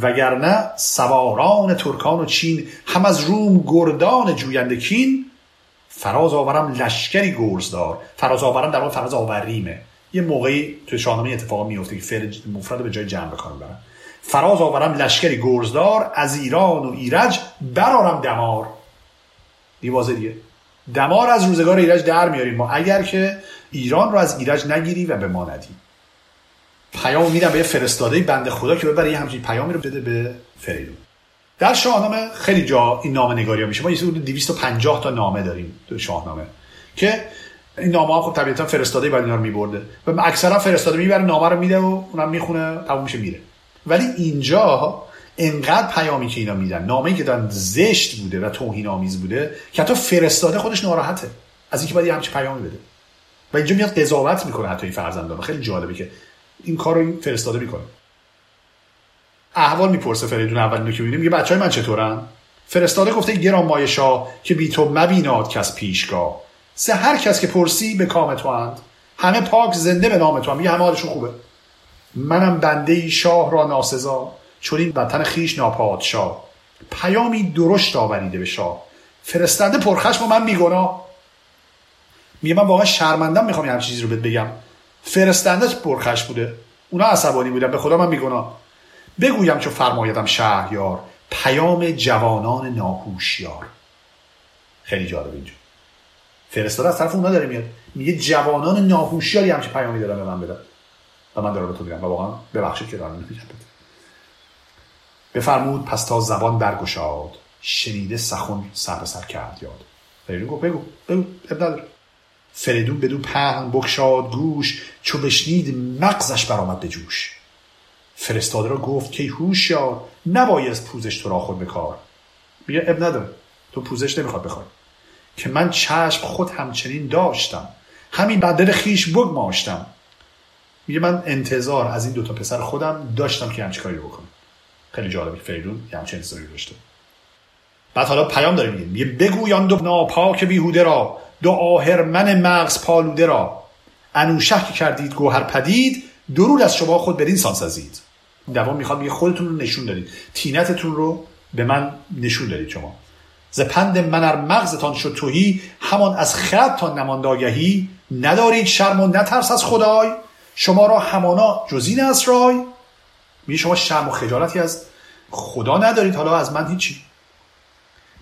وگرنه سواران ترکان و چین هم از روم گردان جوینده کین. فراز آورم لشکری گرزدار. فراز آورم در واقع فراز آوریمه. یه موقعی تو شاهنامه اتفاق میفته که فعل مفرد به جای جمع بکنم برن فراز آورم لشکری گرزدار از ایران و ایرج برارم دمار. دیوازه دیگه. دمار از روزگار ایرج در میاریم. ما اگر که ایران رو از ایرج نگیری و به ما ندی. پیام میدم به یه فرستاده بنده خدا که ببره یه همچین پیامی رو بده به فریدون. در شاهنامه خیلی جا این نامه نگاری ها میشه. ما یه 250 تا نامه داریم تو شاهنامه که این نامه ها خب طبیعتا فرستاده باید اینا رو میبرده. و اکثرا فرستاده می‌بره نامه رو میده و اونم می‌خونه تموم میشه میره. ولی اینجا انقدر پیامی که اینا میدن نامه‌ای که دارن زشت بوده و توهین آمیز بوده که حتی فرستاده خودش ناراحته از اینکه باید همچین پیامی بده. و اینجا میاد قضاوت می‌کنه حتی این فرزندان. خیلی جالبه که این کار رو فرستاده می‌کنه. احوال می‌پرسه فریدون اول که می‌بینیم میگه بچه های من چطورن؟ فرستاده گفته گران مایه شاه که بی تو مبیناد کس پیشگاه. سه هر کس که پرسی به کام تو اند. همه پاک زنده به نام تو هم همه حالشون خوبه. منم بنده ای شاه را ناسزا چون این وطن خیش ناپادشاه. پیامی درشت آوریده به شاه. فرستنده پرخشم و من میگنا میگه من واقعا شرمندم می‌خوام یه چیزی رو بهت بگم. فرستنده پرخش بوده. اونا عصبانی بودن. به خدا من میگنا بگویم چو فرمایدم شهریار پیام جوانان ناهوشیار. خیلی جالب اینجا. فرستاده از طرف اونا داره میاد. میگه جوانان ناهوشیاری همچه پیامی دارن به من بدن. و من دارم به تو میگم. و واقعا ببخشید که دارم میگم بفرمود پس تا زبان برگشاد شنیده سخن سر به سر کرد یاد. گفت بگو بگو اب فریدون بدو پهن بکشاد گوش چو بشنید مغزش برآمد به جوش. فرستاده را گفت که هوشیار نبایست پوزش تو را خود بکار. میگه اب نداره تو پوزش نمی‌خواد بخوای. که من چشم خود همچنین داشتم همین بدل خیش بگماشتم. میگه من انتظار از این دوتا پسر خودم داشتم که همچه کاری بکنم. خیلی جالبه که فریدون یه همچه انتظاری داشته. بعد حالا پیام داره میگه میگه بگویان دو ناپاک بیهوده را. دو آهرمن مغز پالوده را. انوشه که کردید گوهر پدید درود از شما خود سان سازید. دوام می‌خواد میگه خودتون رو نشون دارید تینتتون رو به من نشون دارید شما. ز پند من ار مغزتان شد توهی همان از خردتان نماند آگهی ندارید شرم و نترس از خدای. شما را همانا جزین اسرای میگه شما شرم و خجالتی از خدا ندارید. حالا از من هیچی.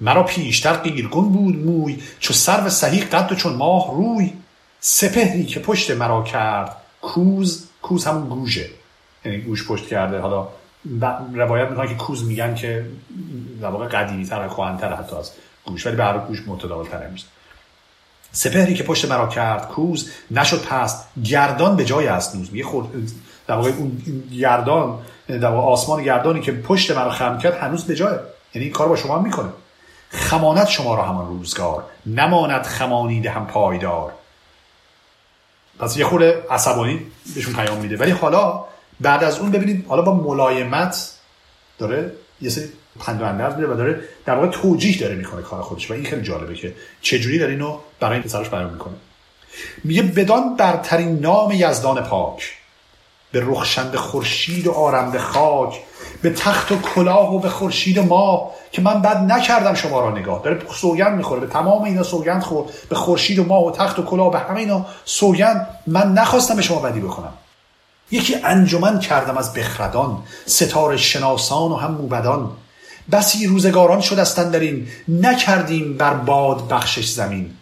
مرا پیشتر قیرگون بود موی چو سرو سهی قد و چون ماه روی. سپهری که پشت مرا کرد کوز کوز همون گوشه یعنی گوش پشت کرده. حالا روایت می‌کنه که کوز میگن که در واقع قدیمی تر تر حتی از گوش ولی به گوش متداول تر سپهری که پشت مرا کرد کوز نشد پست گردان به جای است نوز. میگه خود در واقع اون گردان در واقع آسمان گردانی که پشت مرا خم کرد هنوز به جای. یعنی این کار با شما می‌کنه. خمانت شما را همان روزگار نماند خمانیده هم پایدار. پس یه خورده عصبانی بهشون پیام میده. ولی حالا بعد از اون ببینید حالا با ملایمت داره یه سری پند و میده و داره در واقع توجیه داره می‌کنه کار خودش و این خیلی جالبه که چجوری داره اینو برای این پسرش بیان می‌کنه. میگه بدان برترین نام یزدان پاک به رخشند خورشید و آرمد خاک به تخت و کلاه و به خورشید و ماه که من بد نکردم شما را نگاه. داره سوگند می‌خوره. به تمام اینا سوگند خورد. به خورشید و ماه و تخت و کلاه به همه اینا سوگند. من نخواستم به شما بدی بکنم. یکی انجمن کردم از بخردان ستاره شناسان و هم موبدان. بسی روزگاران شدستن در نکردیم بر باد بخشش زمین.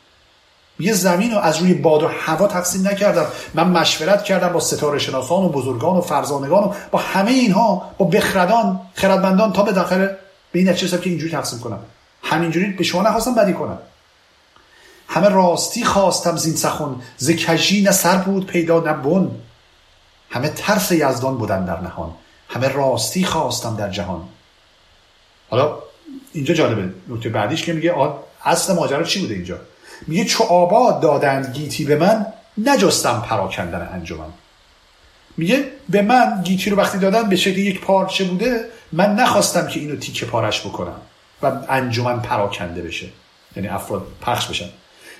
یه زمین رو از روی باد و هوا تقسیم نکردم. من مشورت کردم با ستاره شناسان و بزرگان و فرزانگان و با همه اینها با بخردان خردمندان تا به داخل به این نتیجه که اینجوری تقسیم کنم. همینجوری به شما نخواستم بدی کنم. همه راستی خواستم زین سخن. ز کژی نه سر بود پیدا نه بن. همه ترس یزدان بودن در نهان. همه راستی خواستم در جهان. حالا اینجا جالبه. نکته بعدیش که میگه اصل ماجرا چی بوده اینجا؟ میگه چو آباد دادند گیتی به من نجستم پراکندن انجمن. میگه به من گیتی رو وقتی دادن به شکل یک پارچه بوده من نخواستم که اینو تیکه پارش بکنم و انجمن پراکنده بشه. یعنی افراد پخش بشن.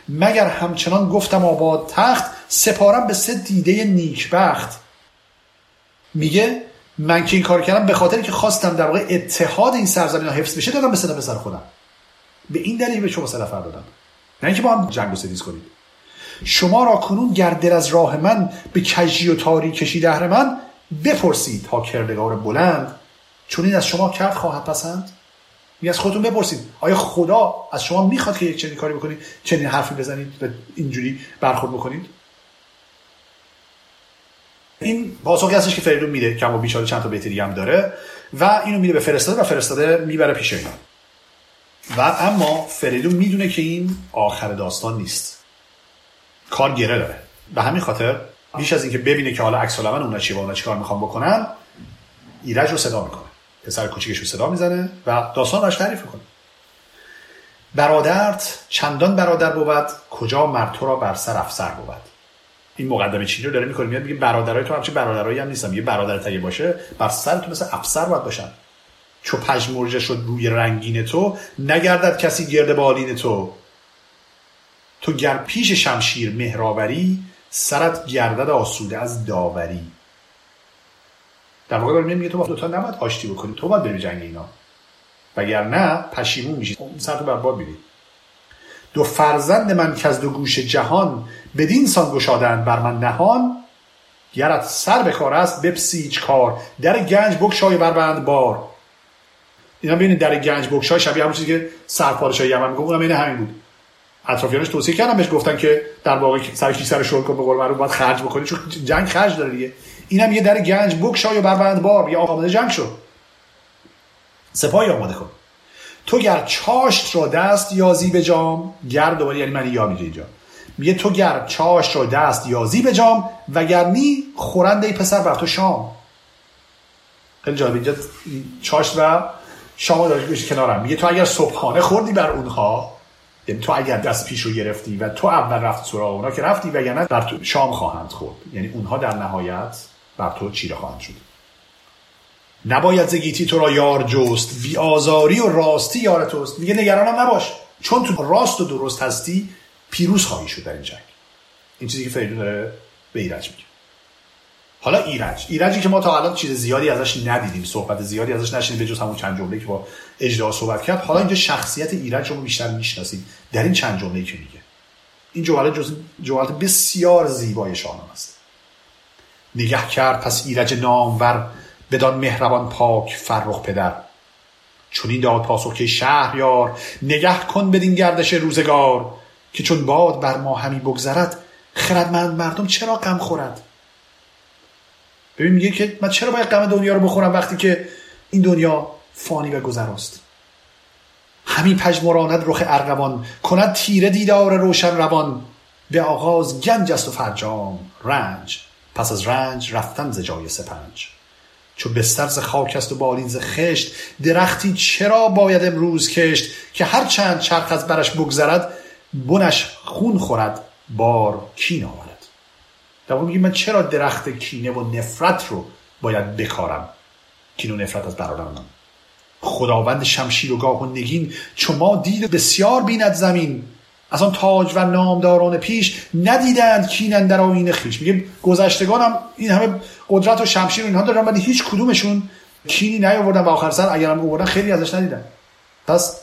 مگر همچنان گفتم آباد تخت سپارم به سه دیده نیکبخت. میگه من که این کار کردم به خاطر که خواستم در واقع اتحاد این سرزمین ها حفظ بشه دادم به سه پسر خودم. به این دلیل به شما سه نفر دادم. نه اینکه با هم جنگ و ستیز کنید شما را کنون گردر از راه من به کجی و تاری کشی دهر من بپرسید تا کردگار بلند. چون این از شما کرد خواهد پسند؟ می از خودتون بپرسید. آیا خدا از شما می‌خواد که یک چنین کاری بکنید؟ چنین حرفی بزنید و اینجوری برخورد بکنید؟ این پاسخی هستش که فریدون میده کم و بیچاره چند تا بیت هم داره و اینو میده به فرستاده و فرستاده می‌بره پیش اینا و اما فریدون می‌دونه که این آخر داستان نیست. کار گره داره. به همین خاطر بیش از اینکه ببینه که حالا عکس العمل اونا چی و اونا چیکار می‌خوان بکنن ایرج رو صدا می‌کنه. پسر کوچیکش رو صدا می‌زنه و داستان راش تعریف کنه برادرت چندان برادر بود کجا مرتو را بر سر افسر بود؟ این مقدمه چینی رو داره می‌کنه؟ میاد میگه برادرای تو همچین برادرایی هم نیستن. میگه برادر اگه باشه بر سر تو مثل افسر باید باشن. چو پژمرده شد روی رنگین تو نگردد کسی گرد بالین تو. تو گر پیش شمشیر مهراوری سرت گردد آسوده از داوری. در واقع داره میگه تو با دوتا نباید آشتی بکنی تو باید بری جنگ اینا. نه پشیمون میشی. سر تو برباد میری دو فرزند من که از دو گوش جهان بدین سان گشادند بر من نهان گرت سر به کار است بپسیج کار. در گنج بکشای بند بار. اینا ببینید در گنج بکشای شبیه همون چیزی که سرپادشاه یمن میگه اونم این همین بود. اطرافیانش توصیه کردن بهش گفتن که در واقع سر سر شل کن به قول معروف باید خرج بکنی چون جنگ خرج داره دیگه. اینم یه در گنج بکشای و بند بار یا آماده جنگ شو سپاهی آماده کن. تو گر چاشت را دست یازی به جام گر دوباره یعنی من یا میگه اینجا. میگه تو گر چاشت را دست یازی به جام وگرنی خورند ای پسر بر تو شام. خیلی جالب اینجا چاشت و شام داشت بشه کنارم. میگه تو اگر صبحانه خوردی بر اونها یعنی تو اگر دست پیش رو گرفتی و تو اول رفت سراغ اونا که رفتی و یعنی بر تو شام خواهند خورد. یعنی اونها در نهایت بر تو چیره خواهند شد. نباید زگیتی تو را یار جست. بی آزاری و راستی یار توست. میگه نگرانم نباش. چون تو راست و درست هستی پیروز خواهی شد در این جنگ. این چیزی که فریدون داره به ایرج میگه. حالا ایرج. ایرجی که ما تا الان چیز زیادی ازش ندیدیم صحبت زیادی ازش نشنیدیم به جز همون چند جمله که با اجدا صحبت کرد. حالا اینجا شخصیت ایرج رو بیشتر می‌شناسیم. در این چند جمله که میگه. این جمله جز جملات بسیار زیبای شاهنامه است. نگه کرد پس ایرج نامور بدان مهربان پاک فرخ پدر. چون این داد پاسخ که شهریار نگه کن بدین گردش روزگار که چون باد بر ما همی بگذرد خردمند مردم چرا غم خورد؟ ببین میگه که من چرا باید غم دنیا رو بخورم وقتی که این دنیا فانی و گذراست؟ همین پژمراند رخ ارغوان کند تیره دیدار روشن روان. به آغاز گنج است و فرجام رنج. پس از رنج رفتن ز جای سپنج. چو بستر ز خاک است و بالین ز خشت درختی چرا باید امروز کشت که هر چند چرخ از برش بگذرد بنش خون خورد بار کین در واقع من چرا درخت کینه و نفرت رو باید بکارم کین و نفرت از برادر من خداوند شمشیر و گاه و نگین چو ما دید بسیار بیند زمین. از آن تاج و نامداران پیش ندیدند کینن در آینه خیش میگه گذشتگان هم این همه قدرت و شمشیر و اینها دارن ولی هیچ کدومشون کینی نیاوردن و آخر سر اگرم آوردن خیلی ازش ندیدن. پس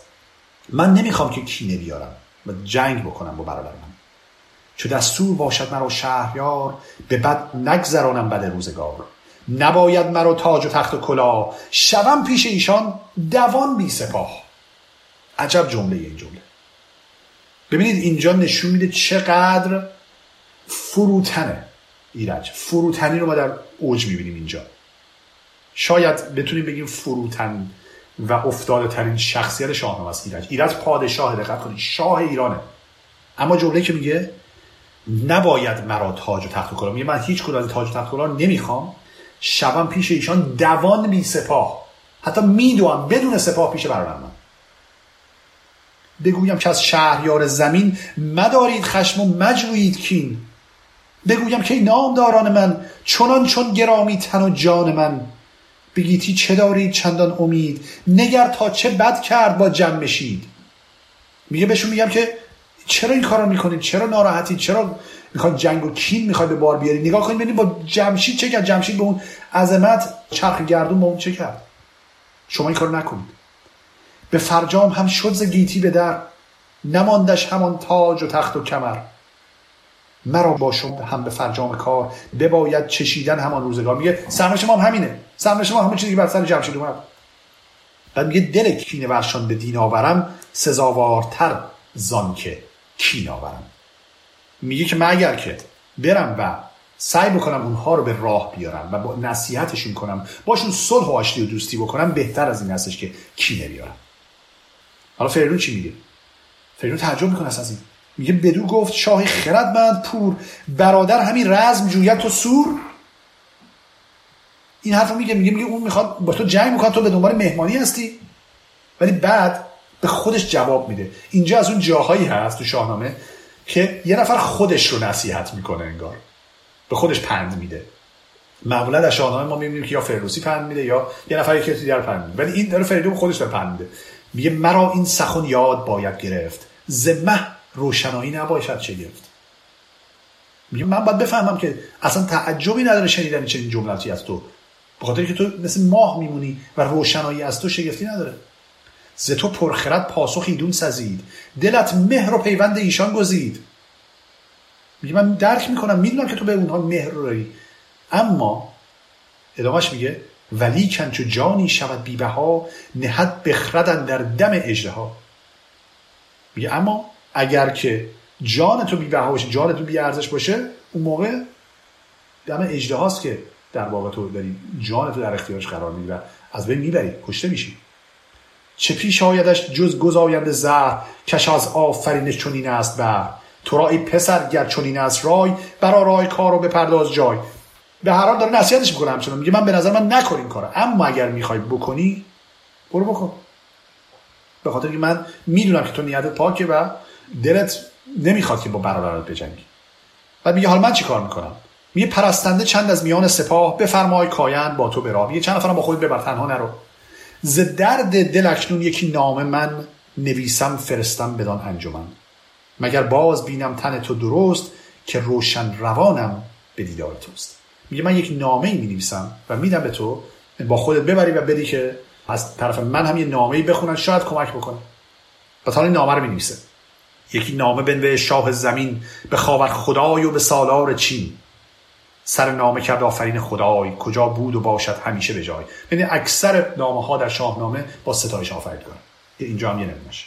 من نمی‌خوام که کینه بیارم. و جنگ بکنم با برادر من چو دستور باشد مرا شهریار به بد نگذرانم بد روزگار. نباید مرا تاج و تخت و کلا. شوم پیش ایشان دوان بی سپاه. عجب جمله این جمله. ببینید اینجا نشون میده چقدر فروتنه ایرج فروتنی رو ما در اوج می‌بینیم اینجا. شاید بتونیم بگیم فروتن و افتاده ترین شخصیت شاهنامه است ایرج ایرج پادشاه دقت کنید شاه ایرانه. اما جمله که میگه نباید مرا تاج و تخت و کلاه. من هیچ کدوم از تاج و تخت و کلاه نمی‌خوام. شبم پیش ایشان دوان بی سپاه. حتی میدوام بدون سپاه پیش برادر من بگویم که از شهریار زمین مدارید خشم و مجویید کین. بگویم که نامداران من چنان چون گرامی تن و جان من. بگیتی چه دارید چندان امید؟ نگر تا چه بد کرد با جمشید میگه بهشون میگم که چرا این کارو می‌کنید؟ چرا ناراحتید؟ چرا می‌خواد جنگ و کین می‌خواد به بار بیاری نگاه کنید ببینید با جمشید چه کرد؟ جمشید به اون عظمت چرخ گردون با اون چه کرد؟ شما این کارو نکنید. به فرجام هم شد ز گیتی به در نماندش همان تاج و تخت و کمر. مرا با شما هم به فرجام کار بباید چشیدن همان روزگار. میگه سرنوشت ما هم همینه. سرنوشت ما همون چیزی که بر سر جمشید اومد. بعد میگه دل کینه ورشان به دین آورم سزاوارتر زان که کین آورم میگه که من اگر که برم و سعی بکنم اونها رو به راه بیارم و با نصیحتشون کنم باشون صلح و آشتی و دوستی بکنم بهتر از این هستش که کینه بیارم. حالا فریدون چی میگه؟ فریدون تعجب می‌کنه از این. میگه بدو گفت شاه خردمند پور برادر همین رزم جویت تو سور. این حرف میگه میگه میگه اون می‌خواد با تو جنگ می‌کنه تو به دنبال مهمانی هستی. ولی بعد به خودش جواب میده. اینجا از اون جاهایی هست تو شاهنامه که یه نفر خودش رو نصیحت می‌کنه انگار. به خودش پند میده. معمولا در شاهنامه ما می‌بینیم که یا فردوسی پند میده یا یه نفر که دیگر پند میده. ولی این داره فریدون خودش داره پند میده. میگه مرا این سخن یاد باید گرفت. زمه روشنایی نباشد گرفت میگه من باید بفهمم که اصلا تعجبی نداره شنیدن چنین جملاتی از تو. به خاطر که تو مثل ماه میمونی و روشنایی از تو شگفتی نداره. ز تو پرخرد پاسخ ایدون سزید. دلت مهر و پیوند ایشان گزید. میگه من درک می‌کنم می‌دونم که تو به اونها مهر رو اما ادامهش میگه ولی چو جانی شود بیبها نهد بخردن در دم اجده ها میگه اما اگر که جان تو بیبها باشه جان تو بی ارزش باشه اون موقع دم اجده که در واقع تو داری جان تو در اختیارش قرار می‌گیره از بین می‌بری کشته میشی. چه پیش آیدش جز گزاینده زهر کش از آفرین چنین است بر. تو را ای پسر گر چنین است رای برا رای کار رو بپرداز جای. به هر حال داره نصیحتش می‌کنه همچنان. میگه من به نظر من نکن این کارو. اما اگر می‌خوای بکنی برو بکن. به خاطر که من می‌دونم که تو نیتت پاکه و دلت نمی‌خواد که با برادرت بجنگی. و میگه حالا من چی کار می‌کنم؟ میگه پرستنده چند از میان سپاه بفرمای کایند با تو برا میگه چند نفرم با خود ببر تنها نرو. ز درد دل اکنون یکی نام من نویسم فرستم بدان انجمن. مگر باز بینم تن تو درست که روشن روانم به دیدار توست. میگه من یک نامه ای می نویسم و میدم به تو با خودت ببری و بدی که از طرف من هم یه نامه ای بخونن شاید کمک بکنه و تا این نامه رو می نویسه یکی نامه بنوه شاه زمین به خاور خدای و به سالار چین. سر نامه کرد آفرین خدای کجا بود و باشد همیشه به جای. یعنی اکثر نامه ها در شاهنامه با ستایش آفرید کنه اینجا هم یه نمونشه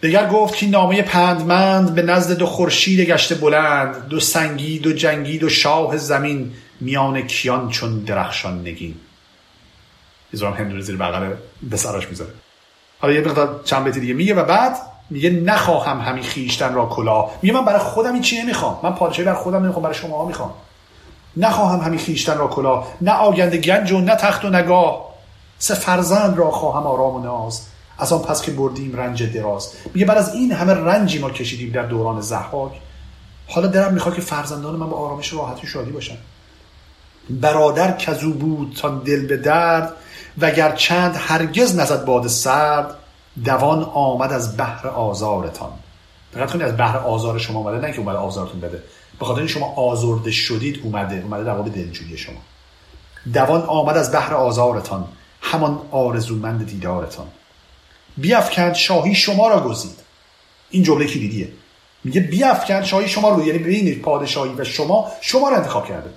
دیگر گفت که نامه پندمند به نزد دو خورشید گشته بلند دو سنگی دو جنگی دو شاه زمین میان کیان چون درخشان نگین. ایزرام هندونه زیر بغل به سراش می‌ذاره. حالا یه مقدار چند بیت دیگه میگه و بعد میگه نخواهم همین خیشتن را کلا میگه من برای خودم این چی نمی‌خوام؟ من پادشاهی برای خودم نمی‌خوام برای شما می‌خوام. نخواهم همین خیشتن را کلا نه آگنده گنج و نه تخت و نگاه. سه فرزند را خواهم آرام و ناز. از آن پس که بردیم رنج دراز. میگه بعد از این همه رنجی ما کشیدیم در دوران زحاک. حالا درم می‌خواد که فرزندان من با آرامش و راحتی شادی باشن. برادر کزو بود تا دل به درد وگر چند هرگز نزد باد سرد دوان آمد از بحر آزارتان. فقط کنید از بحر آزار شما اومده نه که اومده آزارتون بده. به خاطر شما آزرده شدید اومده اومده در دلجویی شما. دوان آمد از بحر آزارتان همان آرزومند دیدارتان. بیافکند شاهی شما را گزید. این جمله کلیدیه. میگه بیافکند شاهی شما رو یعنی ببینید پادشاهی و شما شما رو انتخاب کرده.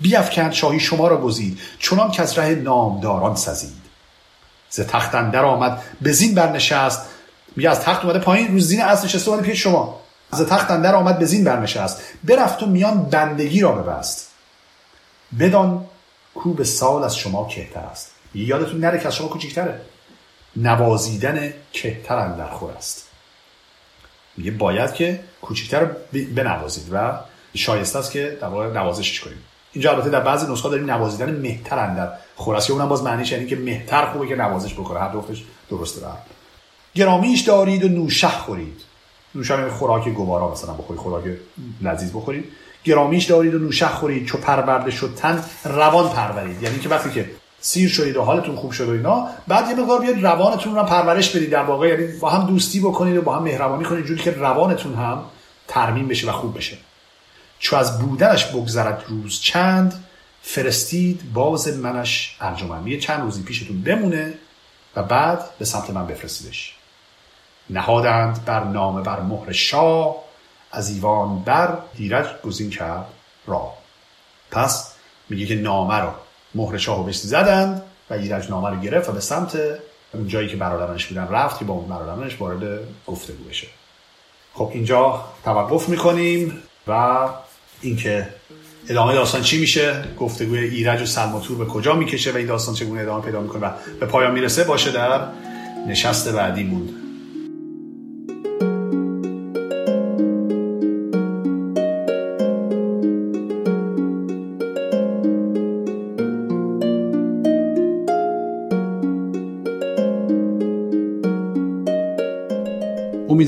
بیافکند شاهی شما را گزید چنان که از ره نامداران سزید. ز تخت اندر آمد به زین برنشست. میگه از تخت اومده پایین رو زین از نشسته اومده پیش شما. ز تخت اندر آمد به زین برنشست. برفت و میان بندگی را ببست. بدان کو به سال از کهتر کهتر است. یادتون نره که از شما کوچیکتره نوازیدن کهتر اندر خور است. میگه باید که کوچکتر بنوازید و شایسته است که در واقع نوازشش کنید اینجا البته در بعضی نسخه داریم نوازیدن مهتر اندر خلاصه اونم باز معنیش یعنی که مهتر خوبه که نوازش بکنه. هر دوفتش درسته. در گرامیش دارید و نوشه خورید. یعنی خوراک گوارا مثلا بخورید خوراک لذیذ بخورید. گرامیش دارید و نوشه خورید چو پرورده شد تن روان پرورید. یعنی که وقتی که سیر شدید و حالتون خوب شد و اینا بعد یه مقدار بیاد روانتون رو پرورش بدید. در واقع یعنی با هم دوستی بکنید و با هم مهربانی کنید جوری که روانتون هم ترمیم بشه و خوب بشه. چو از بودنش بگذرد روز چند فرستید باز منش ارجمند یه چند روزی پیشتون بمونه و بعد به سمت من بفرستیدش. نهادند بر نامه بر مهر شاه از ایوان بر دیرج گزین کرد را. پس میگه که نامه رو مهر شاه رو بهش زدند و ایرج نامه رو گرفت و به سمت اون جایی که برادرانش بودن رفت که با اون برادرانش وارد گفتگو بشه. خب اینجا توقف می‌کنیم و اینکه ادامه داستان چی میشه گفتگوی ایرج و سلماتور به کجا می‌کشه و این داستان چگونه ادامه پیدا می‌کنه و به پایان می‌رسه باشه در نشست بعدیمون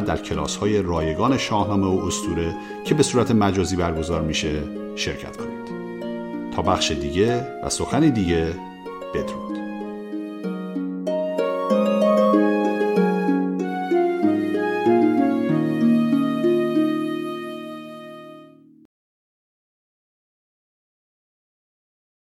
در کلاس های رایگان شاهنامه و استوره که به صورت مجازی برگزار میشه شرکت کنید. تا بخش دیگه و سخنی دیگه بدرود.